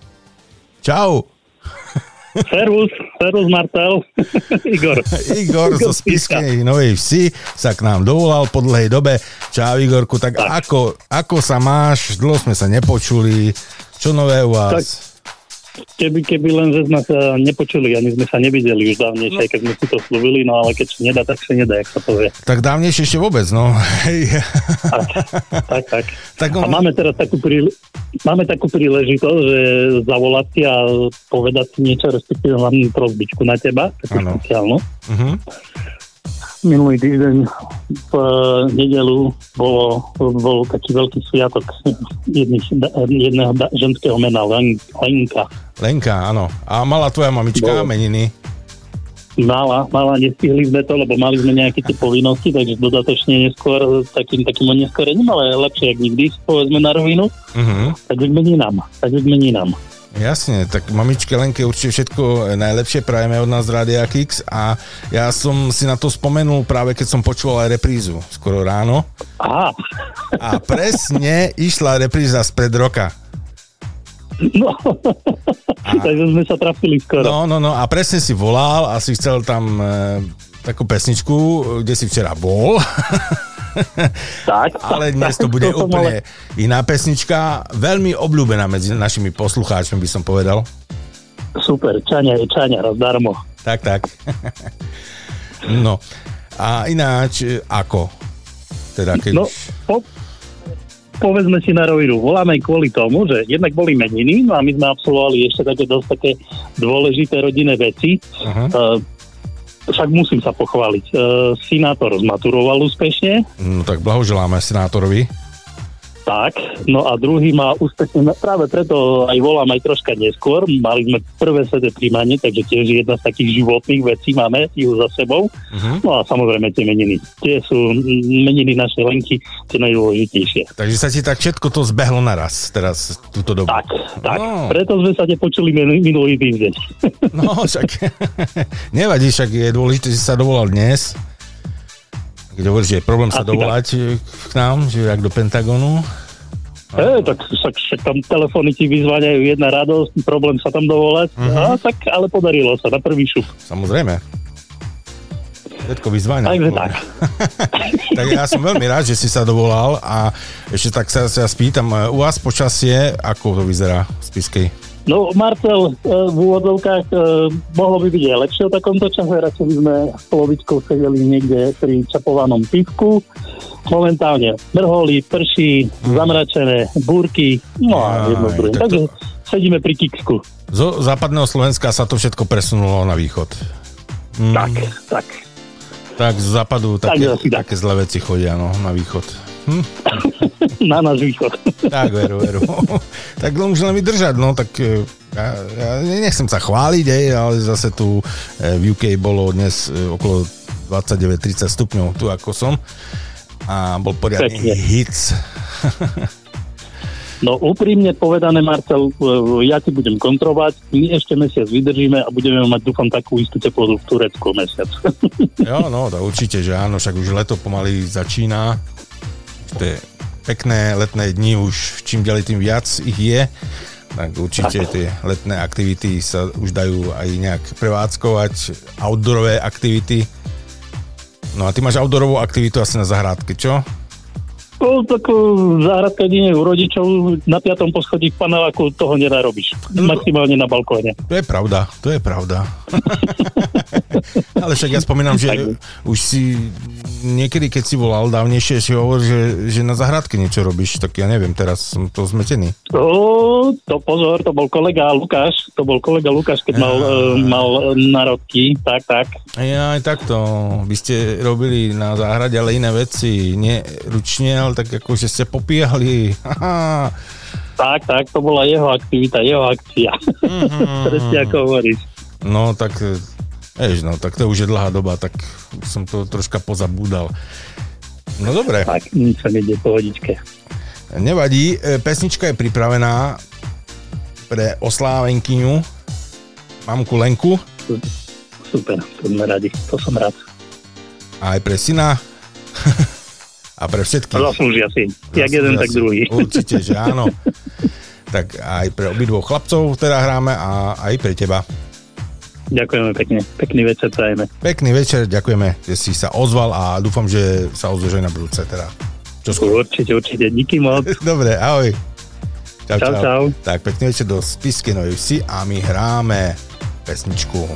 Čau. Servus, servus Martel, *laughs* Igor. Igor zo Spiskej Novej Vsi sa k nám dovolal po dlhej dobe. Čau Igorku, tak, tak. Ako, ako sa máš? Dlho sme sa nepočuli. Čo nové u vás? Tak, keby, keby len, že sme sa nepočuli, ani sme sa nevideli už dávnejšie, keď sme si to slúbili, no ale keď sa nedá, tak sa nedá, jak sa povie. Tak dávnejšie ešte vôbec, no. tak, tak, tak. tak on... A máme teraz takú, príle... máme takú príležitosť, že zavolať si a povedať si niečo, respektíve mám prozbičku na teba, takú špeciálnu. Uh-huh minulý týždeň v nedelu bolo, bol taký veľký sviatok jedných, jedného ženského mena, Len, Lenka. Lenka, áno. A mala tvoja mamička bolo. meniny? Mala, mala, nestihli sme to, lebo mali sme nejaké tie povinnosti, takže dodatočne neskôr takým takým oneskorením, ale lepšie, ak nikdy, povedzme na rovinu. Uh-huh. Tak nám, tak nám. Jasne, tak mamičke Lenke určite všetko najlepšie prajeme od nás Rádia Kix a ja som si na to spomenul práve keď som počúval aj reprízu skoro ráno. Aha. A presne išla repríza spred roka. No, a, *laughs* takže sme sa trafili skoro. No, no, no a presne si volal a si chcel tam e, takú pesničku, kde si včera bol. *laughs* tak, ale dnes to bude *laughs* to úplne ale... iná pesnička, veľmi obľúbená medzi našimi poslucháčmi, by som povedal. Super, čaňa je čaňa, darmo. Tak, tak. *laughs* no, a ináč, ako? Teda, keď... No, po, povedzme si na rovinu, voláme kvôli tomu, že jednak boli meniny, no a my sme absolvovali ešte také dosť také dôležité rodinné veci. Uh-huh. Uh, však musím sa pochváliť. E, sinátor zmaturoval úspešne. No tak blahoželáme senátorovi. Tak, no a druhý má úspešne, práve preto aj volám aj troška neskôr. Mali sme prvé sveté príjmanie, takže tiež jedna z takých životných vecí máme ju za sebou. Uh-huh. No a samozrejme tie meniny. Tie sú meniny našej lenky, tie najdôležitejšie. Takže sa ti tak všetko to zbehlo naraz teraz, túto dobu. Tak, tak. No. Preto sme sa nepočuli minulý týždeň. no, však *laughs* nevadí, však je dôležité, že sa dovolal dnes keď hovoríš, že je problém sa dovolať tak. k nám, že jak do Pentagonu. E, tak však, však tam telefóny ti vyzváňajú jedna radosť, problém sa tam dovolať, uh-huh. a tak ale podarilo sa na prvý šup. Samozrejme. Všetko vyzváňa. Takže tak. *laughs* tak ja som veľmi rád, že si sa dovolal a ešte tak sa, sa spýtam, u vás počasie, ako to vyzerá v Spiskej? No, Marcel, e, v úvodzovkách e, mohlo by byť aj lepšie o takomto čase, radšej by sme s polovičkou sedeli niekde pri čapovanom pivku. Momentálne mrholí, prší, zamračené, búrky, no a jedno druhé. Tak Takže sedíme pri Kiksku. Zo západného Slovenska sa to všetko presunulo na východ. Mm. Tak, tak. Tak z západu také, tak, také zlé veci chodia no, na východ. Hm? na náš východ. tak, veru, veru. *laughs* tak len už len vydržať, no, tak e, ja, ja nechcem sa chváliť, aj, ale zase tu e, v UK bolo dnes e, okolo 29-30 stupňov, tu ako som. A bol poriadny Pekne. hits. *laughs* No úprimne povedané, Marcel, ja ti budem kontrovať, my ešte mesiac vydržíme a budeme mať, dúfam, takú istú teplotu v Turecku mesiac. *laughs* jo, no, to určite, že áno, však už leto pomaly začína. To je pekné letné dni, už čím ďalej tým viac ich je, tak určite tie letné aktivity sa už dajú aj nejak prevádzkovať, outdoorové aktivity. No a ty máš outdoorovú aktivitu asi na zahrádke, čo? No, tak záhradka jedine u rodičov na piatom poschodí v paneláku toho nerobíš. No, Maximálne na balkóne. To je pravda, to je pravda. *laughs* *laughs* Ale však ja spomínam, že už si niekedy, keď si volal dávnejšie, si hovoril, že, že na zahradke niečo robíš, tak ja neviem, teraz som to zmetený. O, to pozor, to bol kolega Lukáš, to bol kolega Lukáš, keď mal, uh, mal narodky, tak, tak. Ja aj takto, vy ste robili na záhrade, ale iné veci, nie ručne, ale tak ako, že ste popíjali. *laughs* tak, tak, to bola jeho aktivita, jeho akcia. Mm-hmm. *laughs* Presne ako hovoríš. No, tak Vieš, no, tak to už je dlhá doba, tak som to troška pozabúdal. No dobre. Tak, nič sa nejde pohodičke. Nevadí, e, pesnička je pripravená pre oslávenkyňu mamku Lenku. Super, to sme radi, to som rád. A aj pre syna. *laughs* A pre všetkých. Zaslúžia si. Jak jeden, tak druhý. *laughs* Určite, že áno. tak aj pre obidvoch chlapcov teda hráme a aj pre teba. Ďakujeme pekne. Pekný večer prajeme. Pekný večer, ďakujeme, že si sa ozval a dúfam, že sa ozveš aj na budúce teda. Čo skôr? Určite, určite. Díky moc. *laughs* Dobre, ahoj. Čau, čau, čau. čau. Tak pekný večer do Spisky Novej Vsi a my hráme pesničku.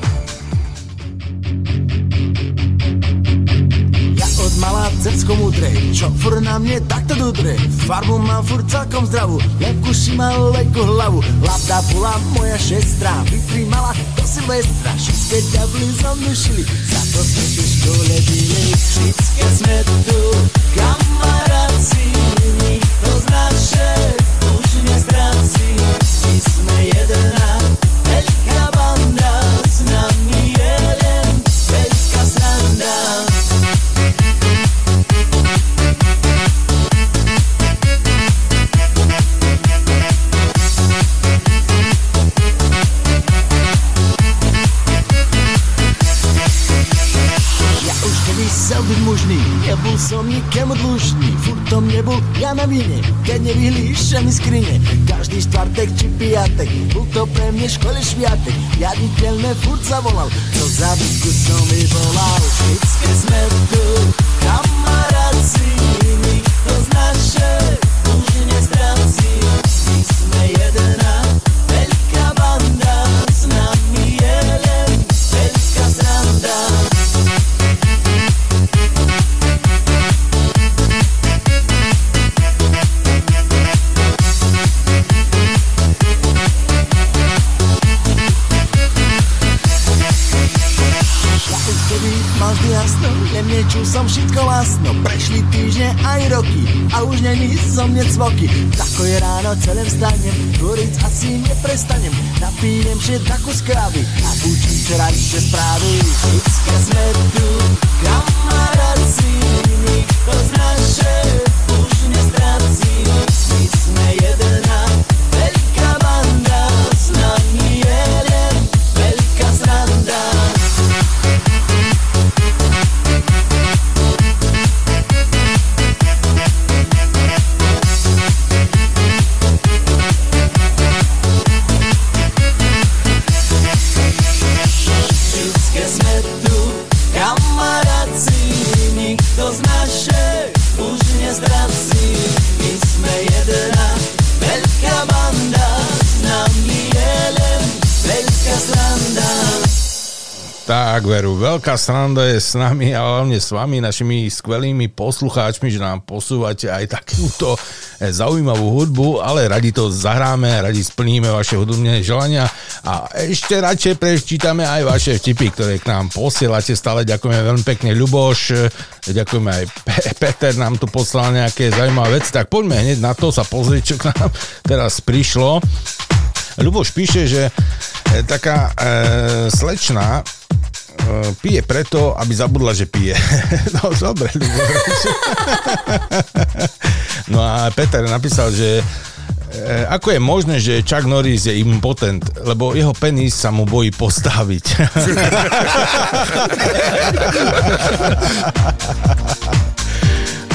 Od malá cecko múdrej, čo fur na mne takto dudre. Farbu mám fur celkom zdravú, lepku si mal lejku hlavu. Labda bola moja šestra, vytri mala do Silvestra. Všetké ďably zamnušili, za to sme tu škole byli. Všetké sme tu, kamaráci, nikto z naše už nestráci. My sme jedna veľká banda, s nami som nikému dlužný Furt tom nebol ja na vine. Keď nevyhlíša mi skrine Každý štvrtek či piatek Bol to pre mne škole šviatek Riaditeľ me furt zavolal Co za bytku som vyvolal. Vždycky sme tu Kamaráci Nikto z naše Už nestráci. My sme jedna som všetko vlastno Prešli týždne aj roky a už není som mne cvoky. Tako je ráno, celé vstanem, tvoriť asi neprestanem. Napijem si takú skrávy a bučím včerajšie správy. Vždycky sme tu, kamaráci, nikto z naše už nestráci My sme jedna Tak, veru, veľká sranda je s nami a hlavne s vami, našimi skvelými poslucháčmi, že nám posúvate aj takúto zaujímavú hudbu, ale radi to zahráme, radi splníme vaše hudobné želania a ešte radšej prečítame aj vaše vtipy, ktoré k nám posielate. Stále ďakujeme veľmi pekne, Ľuboš, ďakujeme aj Pe- Peter nám tu poslal nejaké zaujímavé veci, tak poďme hneď na to sa pozrieť, čo k nám teraz prišlo. Ľuboš píše, že e, taká e, slečna e, pije preto, aby zabudla, že pije. *laughs* no dobre, *laughs* no a Peter napísal, že e, ako je možné, že Chuck Norris je impotent, lebo jeho penis sa mu bojí postaviť. *laughs*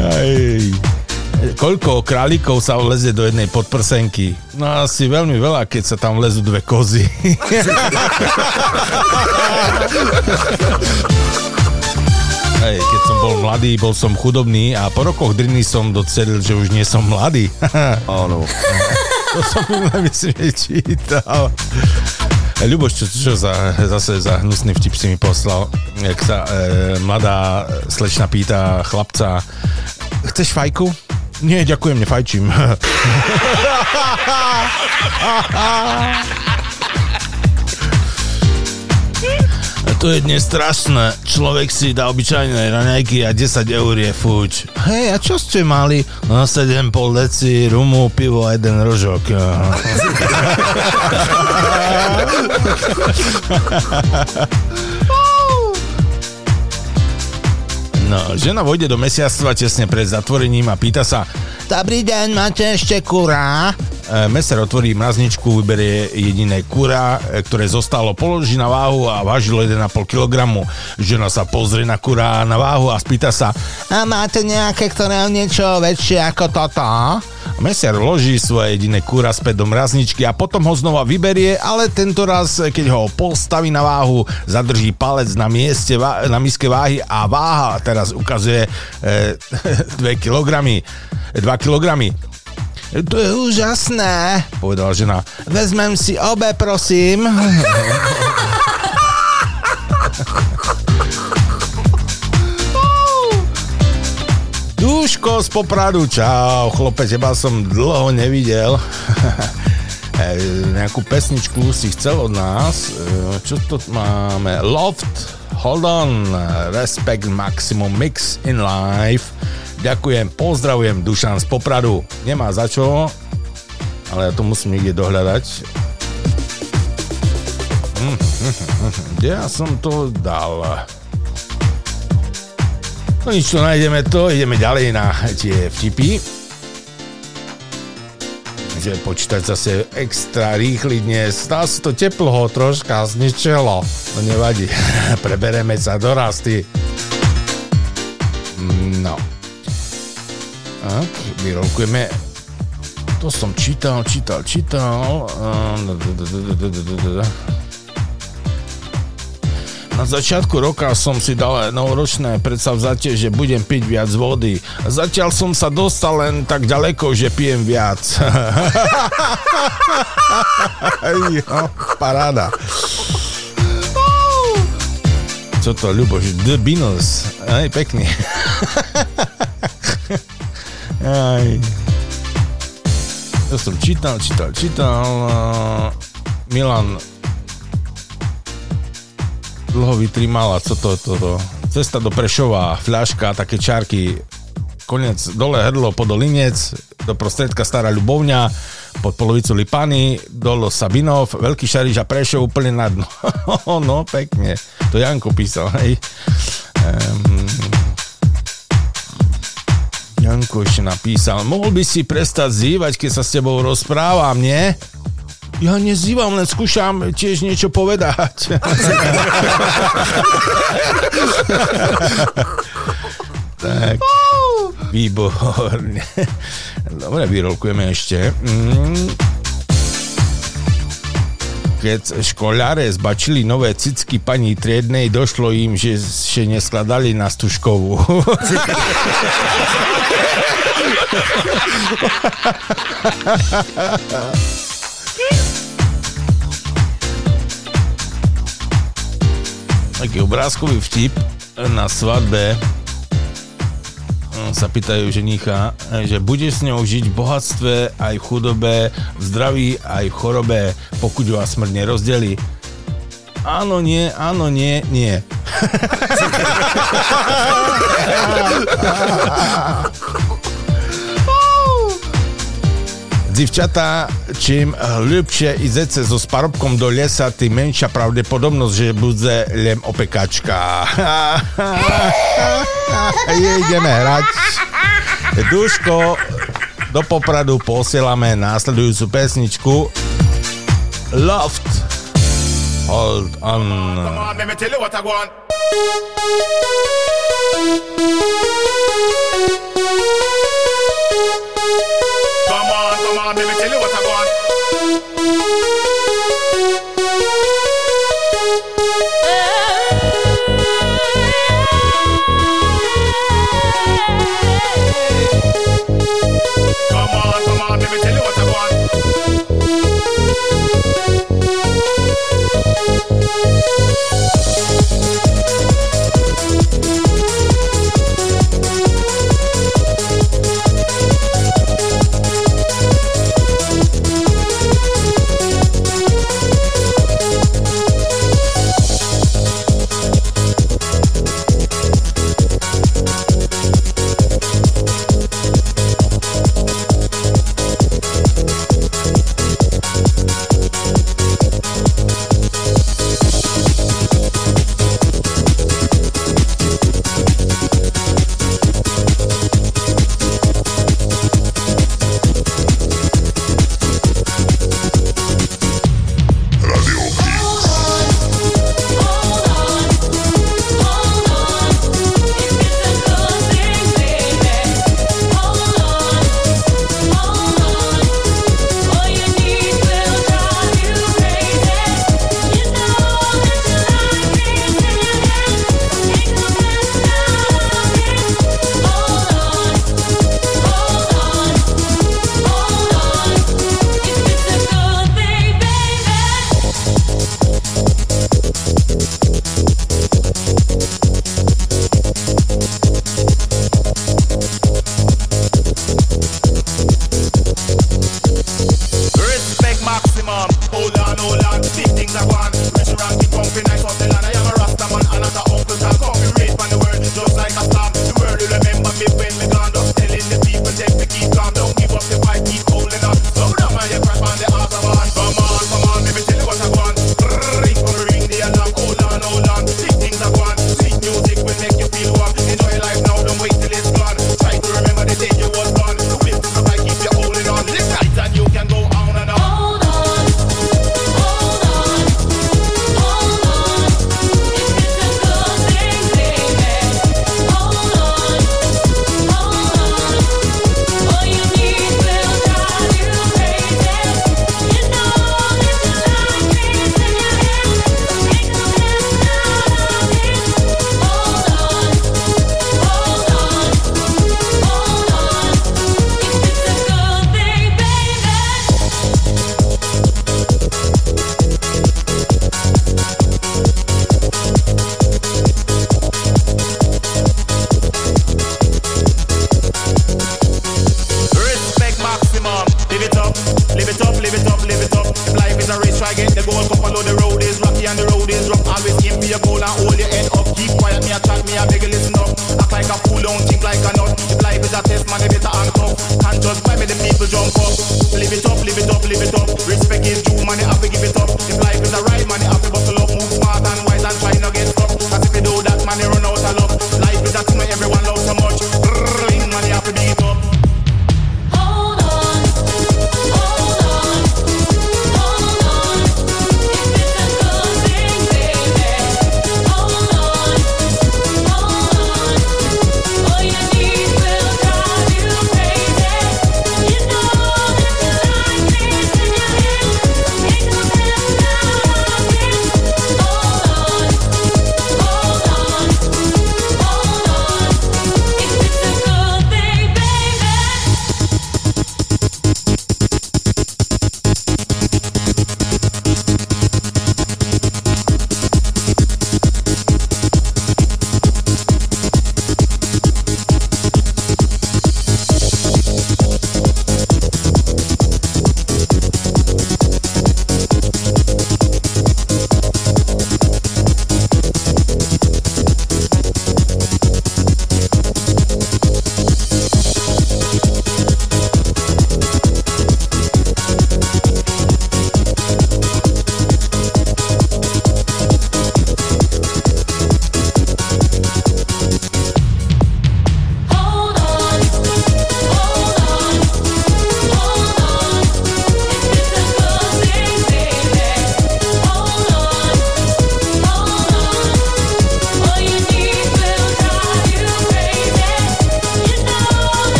Aj. Koľko králikov sa vleze do jednej podprsenky? No asi veľmi veľa, keď sa tam vlezú dve kozy. *laughs* Hej, keď som bol mladý, bol som chudobný a po rokoch driny som docelil, že už nie som mladý. *laughs* Áno. *laughs* to som myslím, že čítal. Ľuboš, čo, čo za, zase za hnusný vtip si mi poslal, jak sa e, mladá slečna pýta chlapca, chceš fajku? Nie, ďakujem, nefajčím. to je dnes strašné. Človek si dá obyčajné raňajky a 10 eur je fuč. Hej, a čo ste mali? No 7,5 deci, rumu, pivo a jeden rožok. *laughs* žena vojde do mesiactva tesne pred zatvorením a pýta sa Dobrý deň, máte ešte kurá? E, meser otvorí mrazničku, vyberie jediné kura, e, ktoré zostalo, položí na váhu a vážilo 1,5 kg. Žena sa pozrie na kura na váhu a spýta sa A máte nejaké, ktoré je niečo väčšie ako toto? Mesiar loží svoje jediné kúra späť do mrazničky a potom ho znova vyberie, ale tento raz, keď ho postaví na váhu, zadrží palec na mieste, na miske váhy a váha teraz ukazuje e, 2 kg. 2 kg. To je úžasné, povedala žena. Vezmem si obe, prosím. *laughs* Duško z Popradu, čau, chlope, teba som dlho nevidel. *laughs* Nejakú pesničku si chcel od nás. Čo to máme? Loft, Hold on, Respect Maximum Mix in Life. Ďakujem, pozdravujem Dušan z Popradu. Nemá za čo, ale ja to musím niekde dohľadať. *laughs* Kde ja som to dal? No nič, to nájdeme to, ideme ďalej na tie vtipy. Že počítať zase extra rýchly dnes. Stá sa to teplo troška zničilo. No nevadí, *laughs* prebereme sa do rasty. No. Tak, vyrolkujeme. To som čítal, čítal, čítal. Na začiatku roka som si dal novoročné predsavzatie, že budem piť viac vody. Zatiaľ som sa dostal len tak ďaleko, že pijem viac. *laughs* Paráda. Co to, Ľuboš? The Beatles. Aj, pekný. Aj. Ja som čítal, čítal, čítal. Milan dlho vytrimala, co to, to, to. Cesta do Prešova, fľaška, také čárky, konec dole hrdlo, podolinec, do prostredka Stará Ľubovňa, pod polovicu Lipany, dolo Sabinov, Veľký Šariš a Prešov úplne na dno. *laughs* no, pekne. To Janko písal, hej. Um, Janko ešte napísal, mohol by si prestať zývať, keď sa s tebou rozprávam, nie? Ja nezývam, len skúšam tiež niečo povedať. tak, výborne. Dobre, vyrolkujeme ešte. Mm. Keď školáre zbačili nové cicky pani triednej, došlo im, že še neskladali na stužkovú. *laughs* Taký obrázkový vtip na svadbe sa pýtajú ženicha, že bude s ňou žiť v bohatstve, aj v chudobe, v zdraví, aj v chorobe, pokud vás smrť nerozdelí. Áno, nie, áno, nie, nie. *laughs* Dzivčatá, čím ľubšie idete so sparobkom do lesa, tým menšia pravdepodobnosť, že bude len opekačka. *laughs* ideme hrať. Duško, do Popradu posielame následujúcu pesničku Loft. Hold on. Come on, let me. Come on, let me tell you what I want. Come on, come on, let me tell you what I want.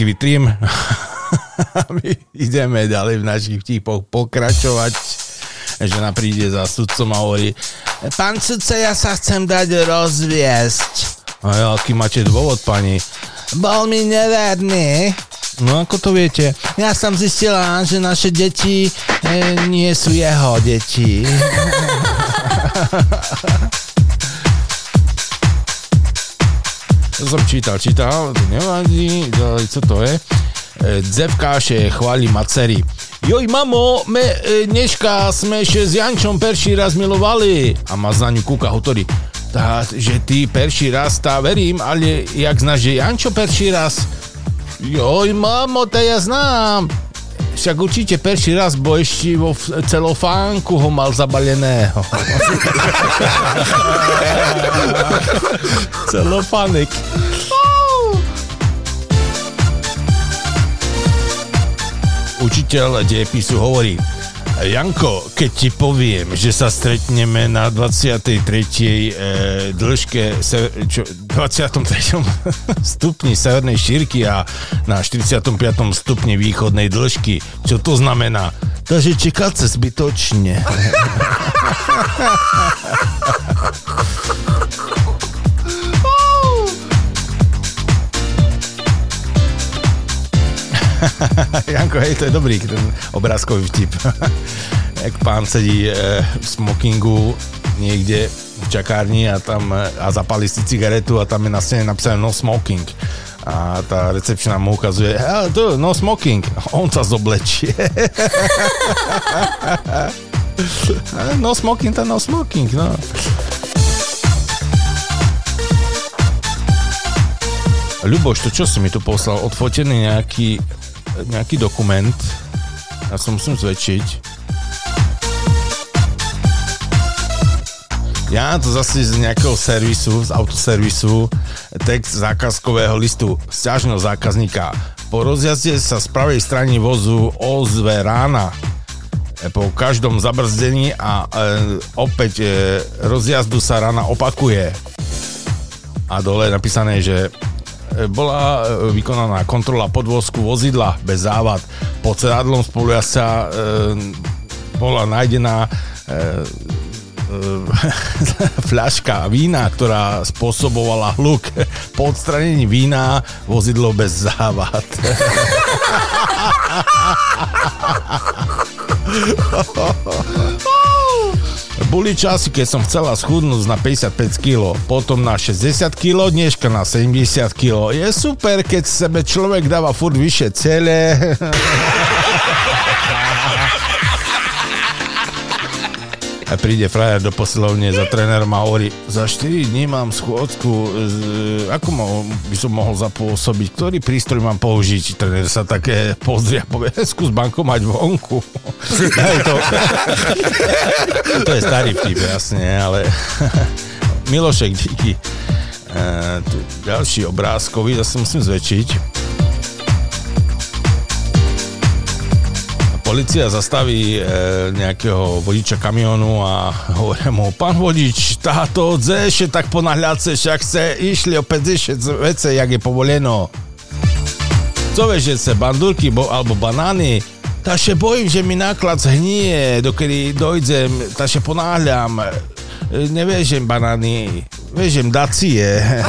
Východňarsky vytrím. *laughs* My ideme ďalej v našich vtipoch pokračovať. Žena príde za sudcom a hovorí Pán sudca, ja sa chcem dať rozviesť. A aký máte dôvod, pani? Bol mi neverný. No ako to viete? Ja som zistila, že naše deti e, nie sú jeho deti. *laughs* som čítal, čítal, to nevadí, ďalej, to je? E, Dzevkáše chváli macery. Joj, mamo, me e, dneška sme ešte s Jančom perší raz milovali. A ma za ňu kúka hotorí. Tá, že ty perší raz, tá verím, ale jak znáš, že Jančo perší raz? Joj, mamo, to ja znám. Však určite perší raz, bo ešte vo celofánku ho mal zabaleného. *laughs* Celofánek. Učiteľ dejepisu hovorí, Janko, keď ti poviem, že sa stretneme na 23. E, dĺžke, se, čo, 23. stupni severnej šírky a na 45. stupni východnej dĺžky, čo to znamená? Takže čekáte zbytočne. *laughs* Janko, hej, to je dobrý ten obrázkový vtip. *laughs* Jak pán sedí e, v smokingu niekde čakárni a tam a zapálí si cigaretu a tam je na stene napísané no smoking. A tá recepčná mu ukazuje, to, no smoking. *laughs* On sa zoblečie. *laughs* no smoking, to no smoking, no. Ľuboš, to čo si mi tu poslal? Odfotený nejaký, nejaký dokument. Ja sa musím zväčšiť. Ja to zase z nejakého servisu, z autoservisu, text zákazkového listu, sťažnosť zákazníka. Po rozjazde sa z pravej strany vozu ozve rána po každom zabrzdení a e, opäť e, rozjazdu sa rana opakuje. A dole je napísané, že bola vykonaná kontrola podvozku vozidla bez závad. Pod sedadlom spolujazca e, bola nájdená e, e, *laughs* fľaška vína, ktorá spôsobovala hluk. Po odstranení vína vozidlo bez závad. *laughs* Boli časy, keď som chcela schudnúť na 55 kg, potom na 60 kg, dneška na 70 kg. Je super, keď sebe človek dáva furt vyššie cele. *laughs* A príde frajer do posilovne za trénerom a hovorí, za 4 dní mám schôdzku, z- ako by som mohol zapôsobiť, ktorý prístroj mám použiť? Tréner sa také pozrie a povie, skús banko mať vonku. *laughs* To, *laughs* to je starý vtip, jasne, ale *laughs* Milošek, díky. E, ďalší obrázkový, zase musím zväčšiť. Polícia zastaví e, nejakého vodiča kamionu a hovorí mu, pán vodič, táto dzeše tak ponahľadce, však chce išli o 50 vece, jak je povoleno. Co vieš, že chce bandurky bo, alebo banány? Taše bojím, že mi náklad zhnie, dokedy dojdem, taše ponáhľam. E, Nevežem banány, vežem dacie. Ej.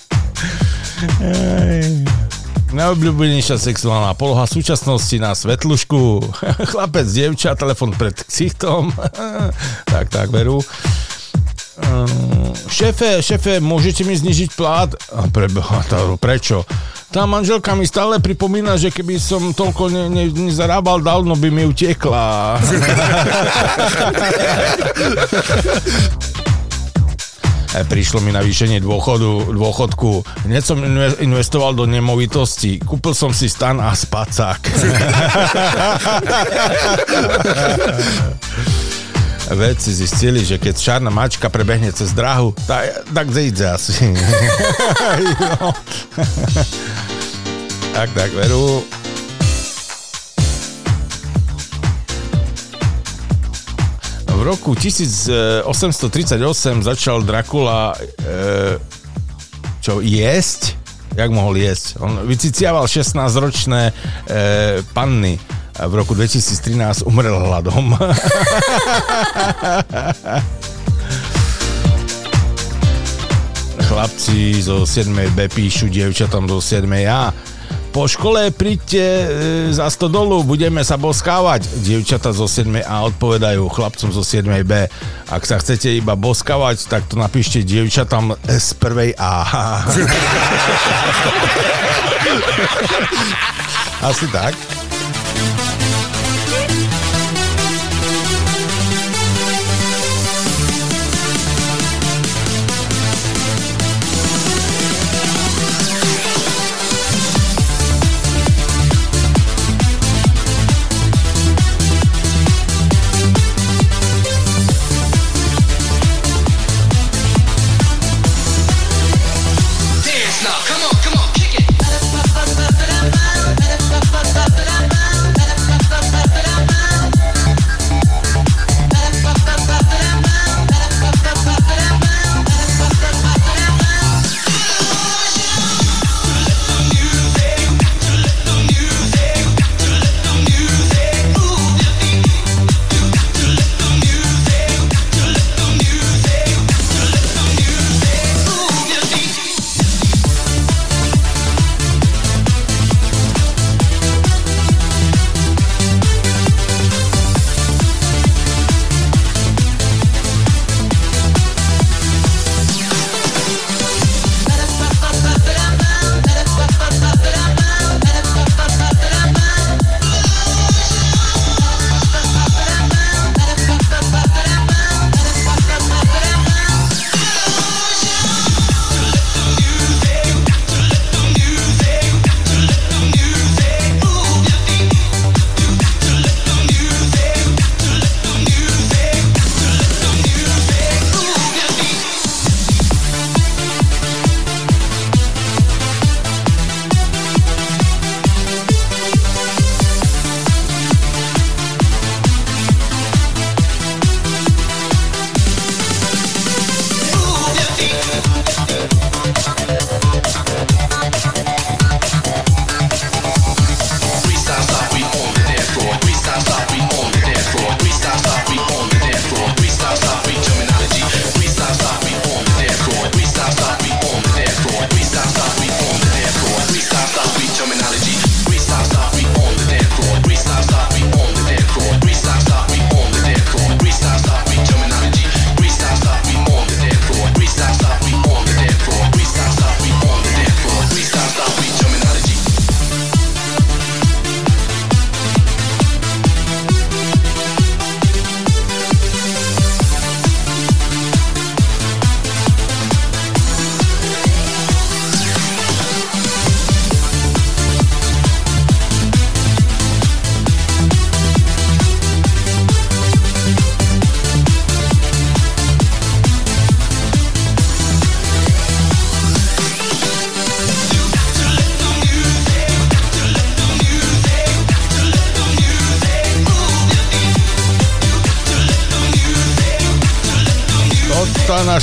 *laughs* Najobľúbenejšia sexuálna poloha súčasnosti na svetlušku. *laughs* Chlapec, dievča, telefon pred ksichtom. *laughs* tak, tak, veru. Um, šéfe, šéfe, môžete mi znižiť plát? A Preboha, prečo? Tá manželka mi stále pripomína, že keby som toľko ne, ne, nezarábal dávno, by mi utekla. *laughs* E, prišlo mi navýšenie dôchodu, dôchodku. Hneď som inve- investoval do nemovitosti. Kúpil som si stan a spacák. *laughs* Vedci zistili, že keď čarná mačka prebehne cez drahu, tak, tak zíde asi. *laughs* Tak, tak, veru. V roku 1838 začal Dracula e, čo, jesť? Jak mohol jesť? On vyciciaval 16-ročné e, panny. A v roku 2013 umrel hladom. *laughs* Chlapci zo 7B píšu dievčatom zo 7A. Po škole príďte e, za 100 dolu, budeme sa boskávať. Dievčata zo 7A odpovedajú chlapcom zo 7B. Ak sa chcete iba boskávať, tak to napíšte dievčatám z prvej A. *laughs* Asi tak.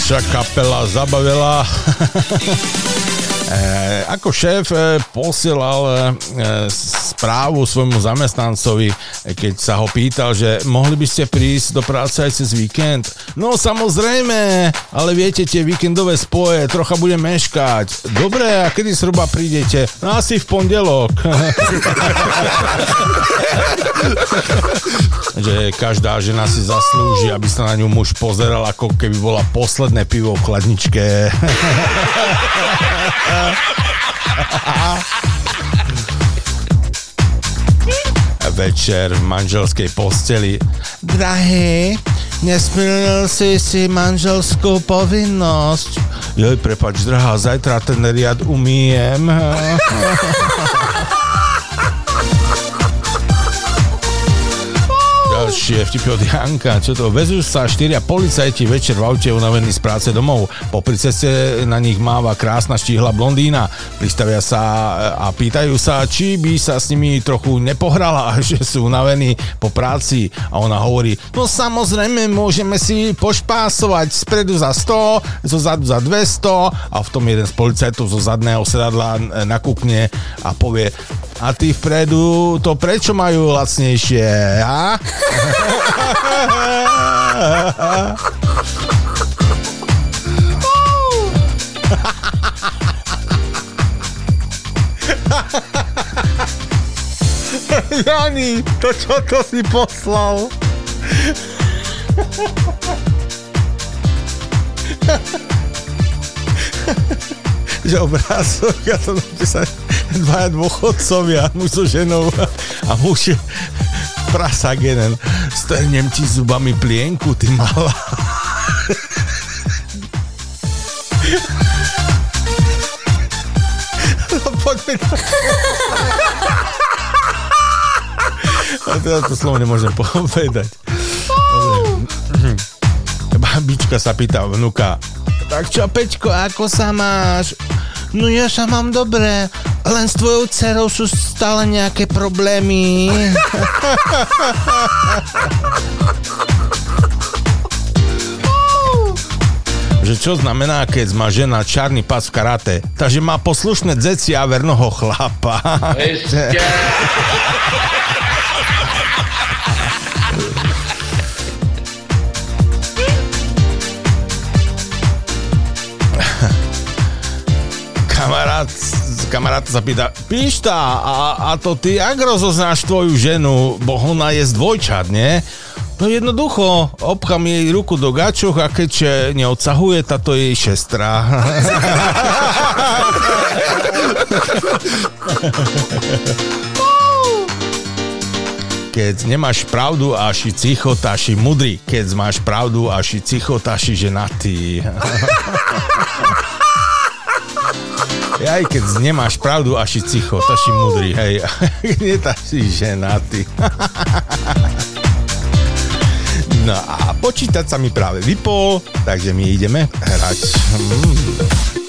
Naša kapela zabavila. *laughs* E, ako šéf e, posielal e, správu svojmu zamestnancovi, keď sa ho pýtal, že mohli by ste prísť do práce aj cez víkend. No samozrejme, ale viete, tie víkendové spoje, trocha budem meškať. Dobre, a kedy zhruba prídete? No asi v pondelok. *laughs* že každá žena si zaslúži, aby sa na ňu muž pozeral, ako keby bola posledné pivo v chladničke. *laughs* Večer v manželskej posteli. Drahý, nesplnil si si manželskú povinnosť. Joj, prepač, drahá, zajtra ten riad umiem. *laughs* ďalšie vtipy od Janka. Čo to? Vezujú sa štyria policajti večer v aute unavení z práce domov. Po ceste na nich máva krásna štíhla blondína. Pristavia sa a pýtajú sa, či by sa s nimi trochu nepohrala, *laughs* že sú unavení po práci. A ona hovorí, no samozrejme môžeme si pošpásovať spredu za 100, zo zadu za 200 a v tom jeden z policajtov zo zadného sedadla nakúkne a povie, a tí vpredu to prečo majú lacnejšie, ha? *laughs* Jani, to čo to si poslal? *laughs* že obrázok, ja to napísať dvaja dôchodcovia, muž so ženou a muž je prasák jeden. Strnem ti zubami plienku, ty malá. No poďme na... A teda to slovo nemôžem povedať. Dobre. Babička sa pýta vnuka. Tak čo, Peťko, ako sa máš? No ja sa mám dobre, len s tvojou dcerou sú stále nejaké problémy. *laughs* že čo znamená, keď má žena čarný pas v karate. Takže má poslušné dzeci a vernoho chlapa. *laughs* kamarát sa pýta, Pišta, a, a to ty, ak rozoznáš tvoju ženu, bo ona je zdvojčat, nie? No jednoducho, obchám jej ruku do gačoch a keď neodsahuje táto jej šestra. *laughs* Keď nemáš pravdu a si cichotáši mudrý. Keď máš pravdu a si cichotáši ženatý. *laughs* Aj keď nemáš pravdu, až si cicho, to si mudrý, hej. *laughs* Nie tak si ženatý. *laughs* No a počítať sa mi práve vypol, takže my ideme hrať. Mm.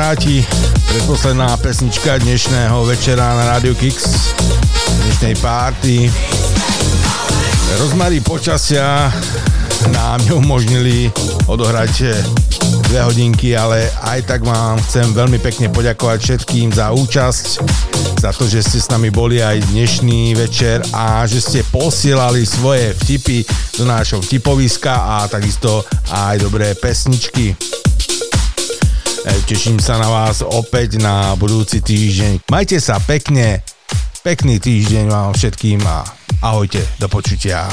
Kamaráti, predposledná pesnička dnešného večera na Radio Kix, dnešnej párty. Rozmary počasia nám neumožnili odohrať dve hodinky, ale aj tak vám chcem veľmi pekne poďakovať všetkým za účasť, za to, že ste s nami boli aj dnešný večer a že ste posielali svoje vtipy do nášho vtipoviska a takisto aj dobré pesničky. E, teším sa na vás opäť na budúci týždeň. Majte sa pekne, pekný týždeň vám všetkým a ahojte, do počutia.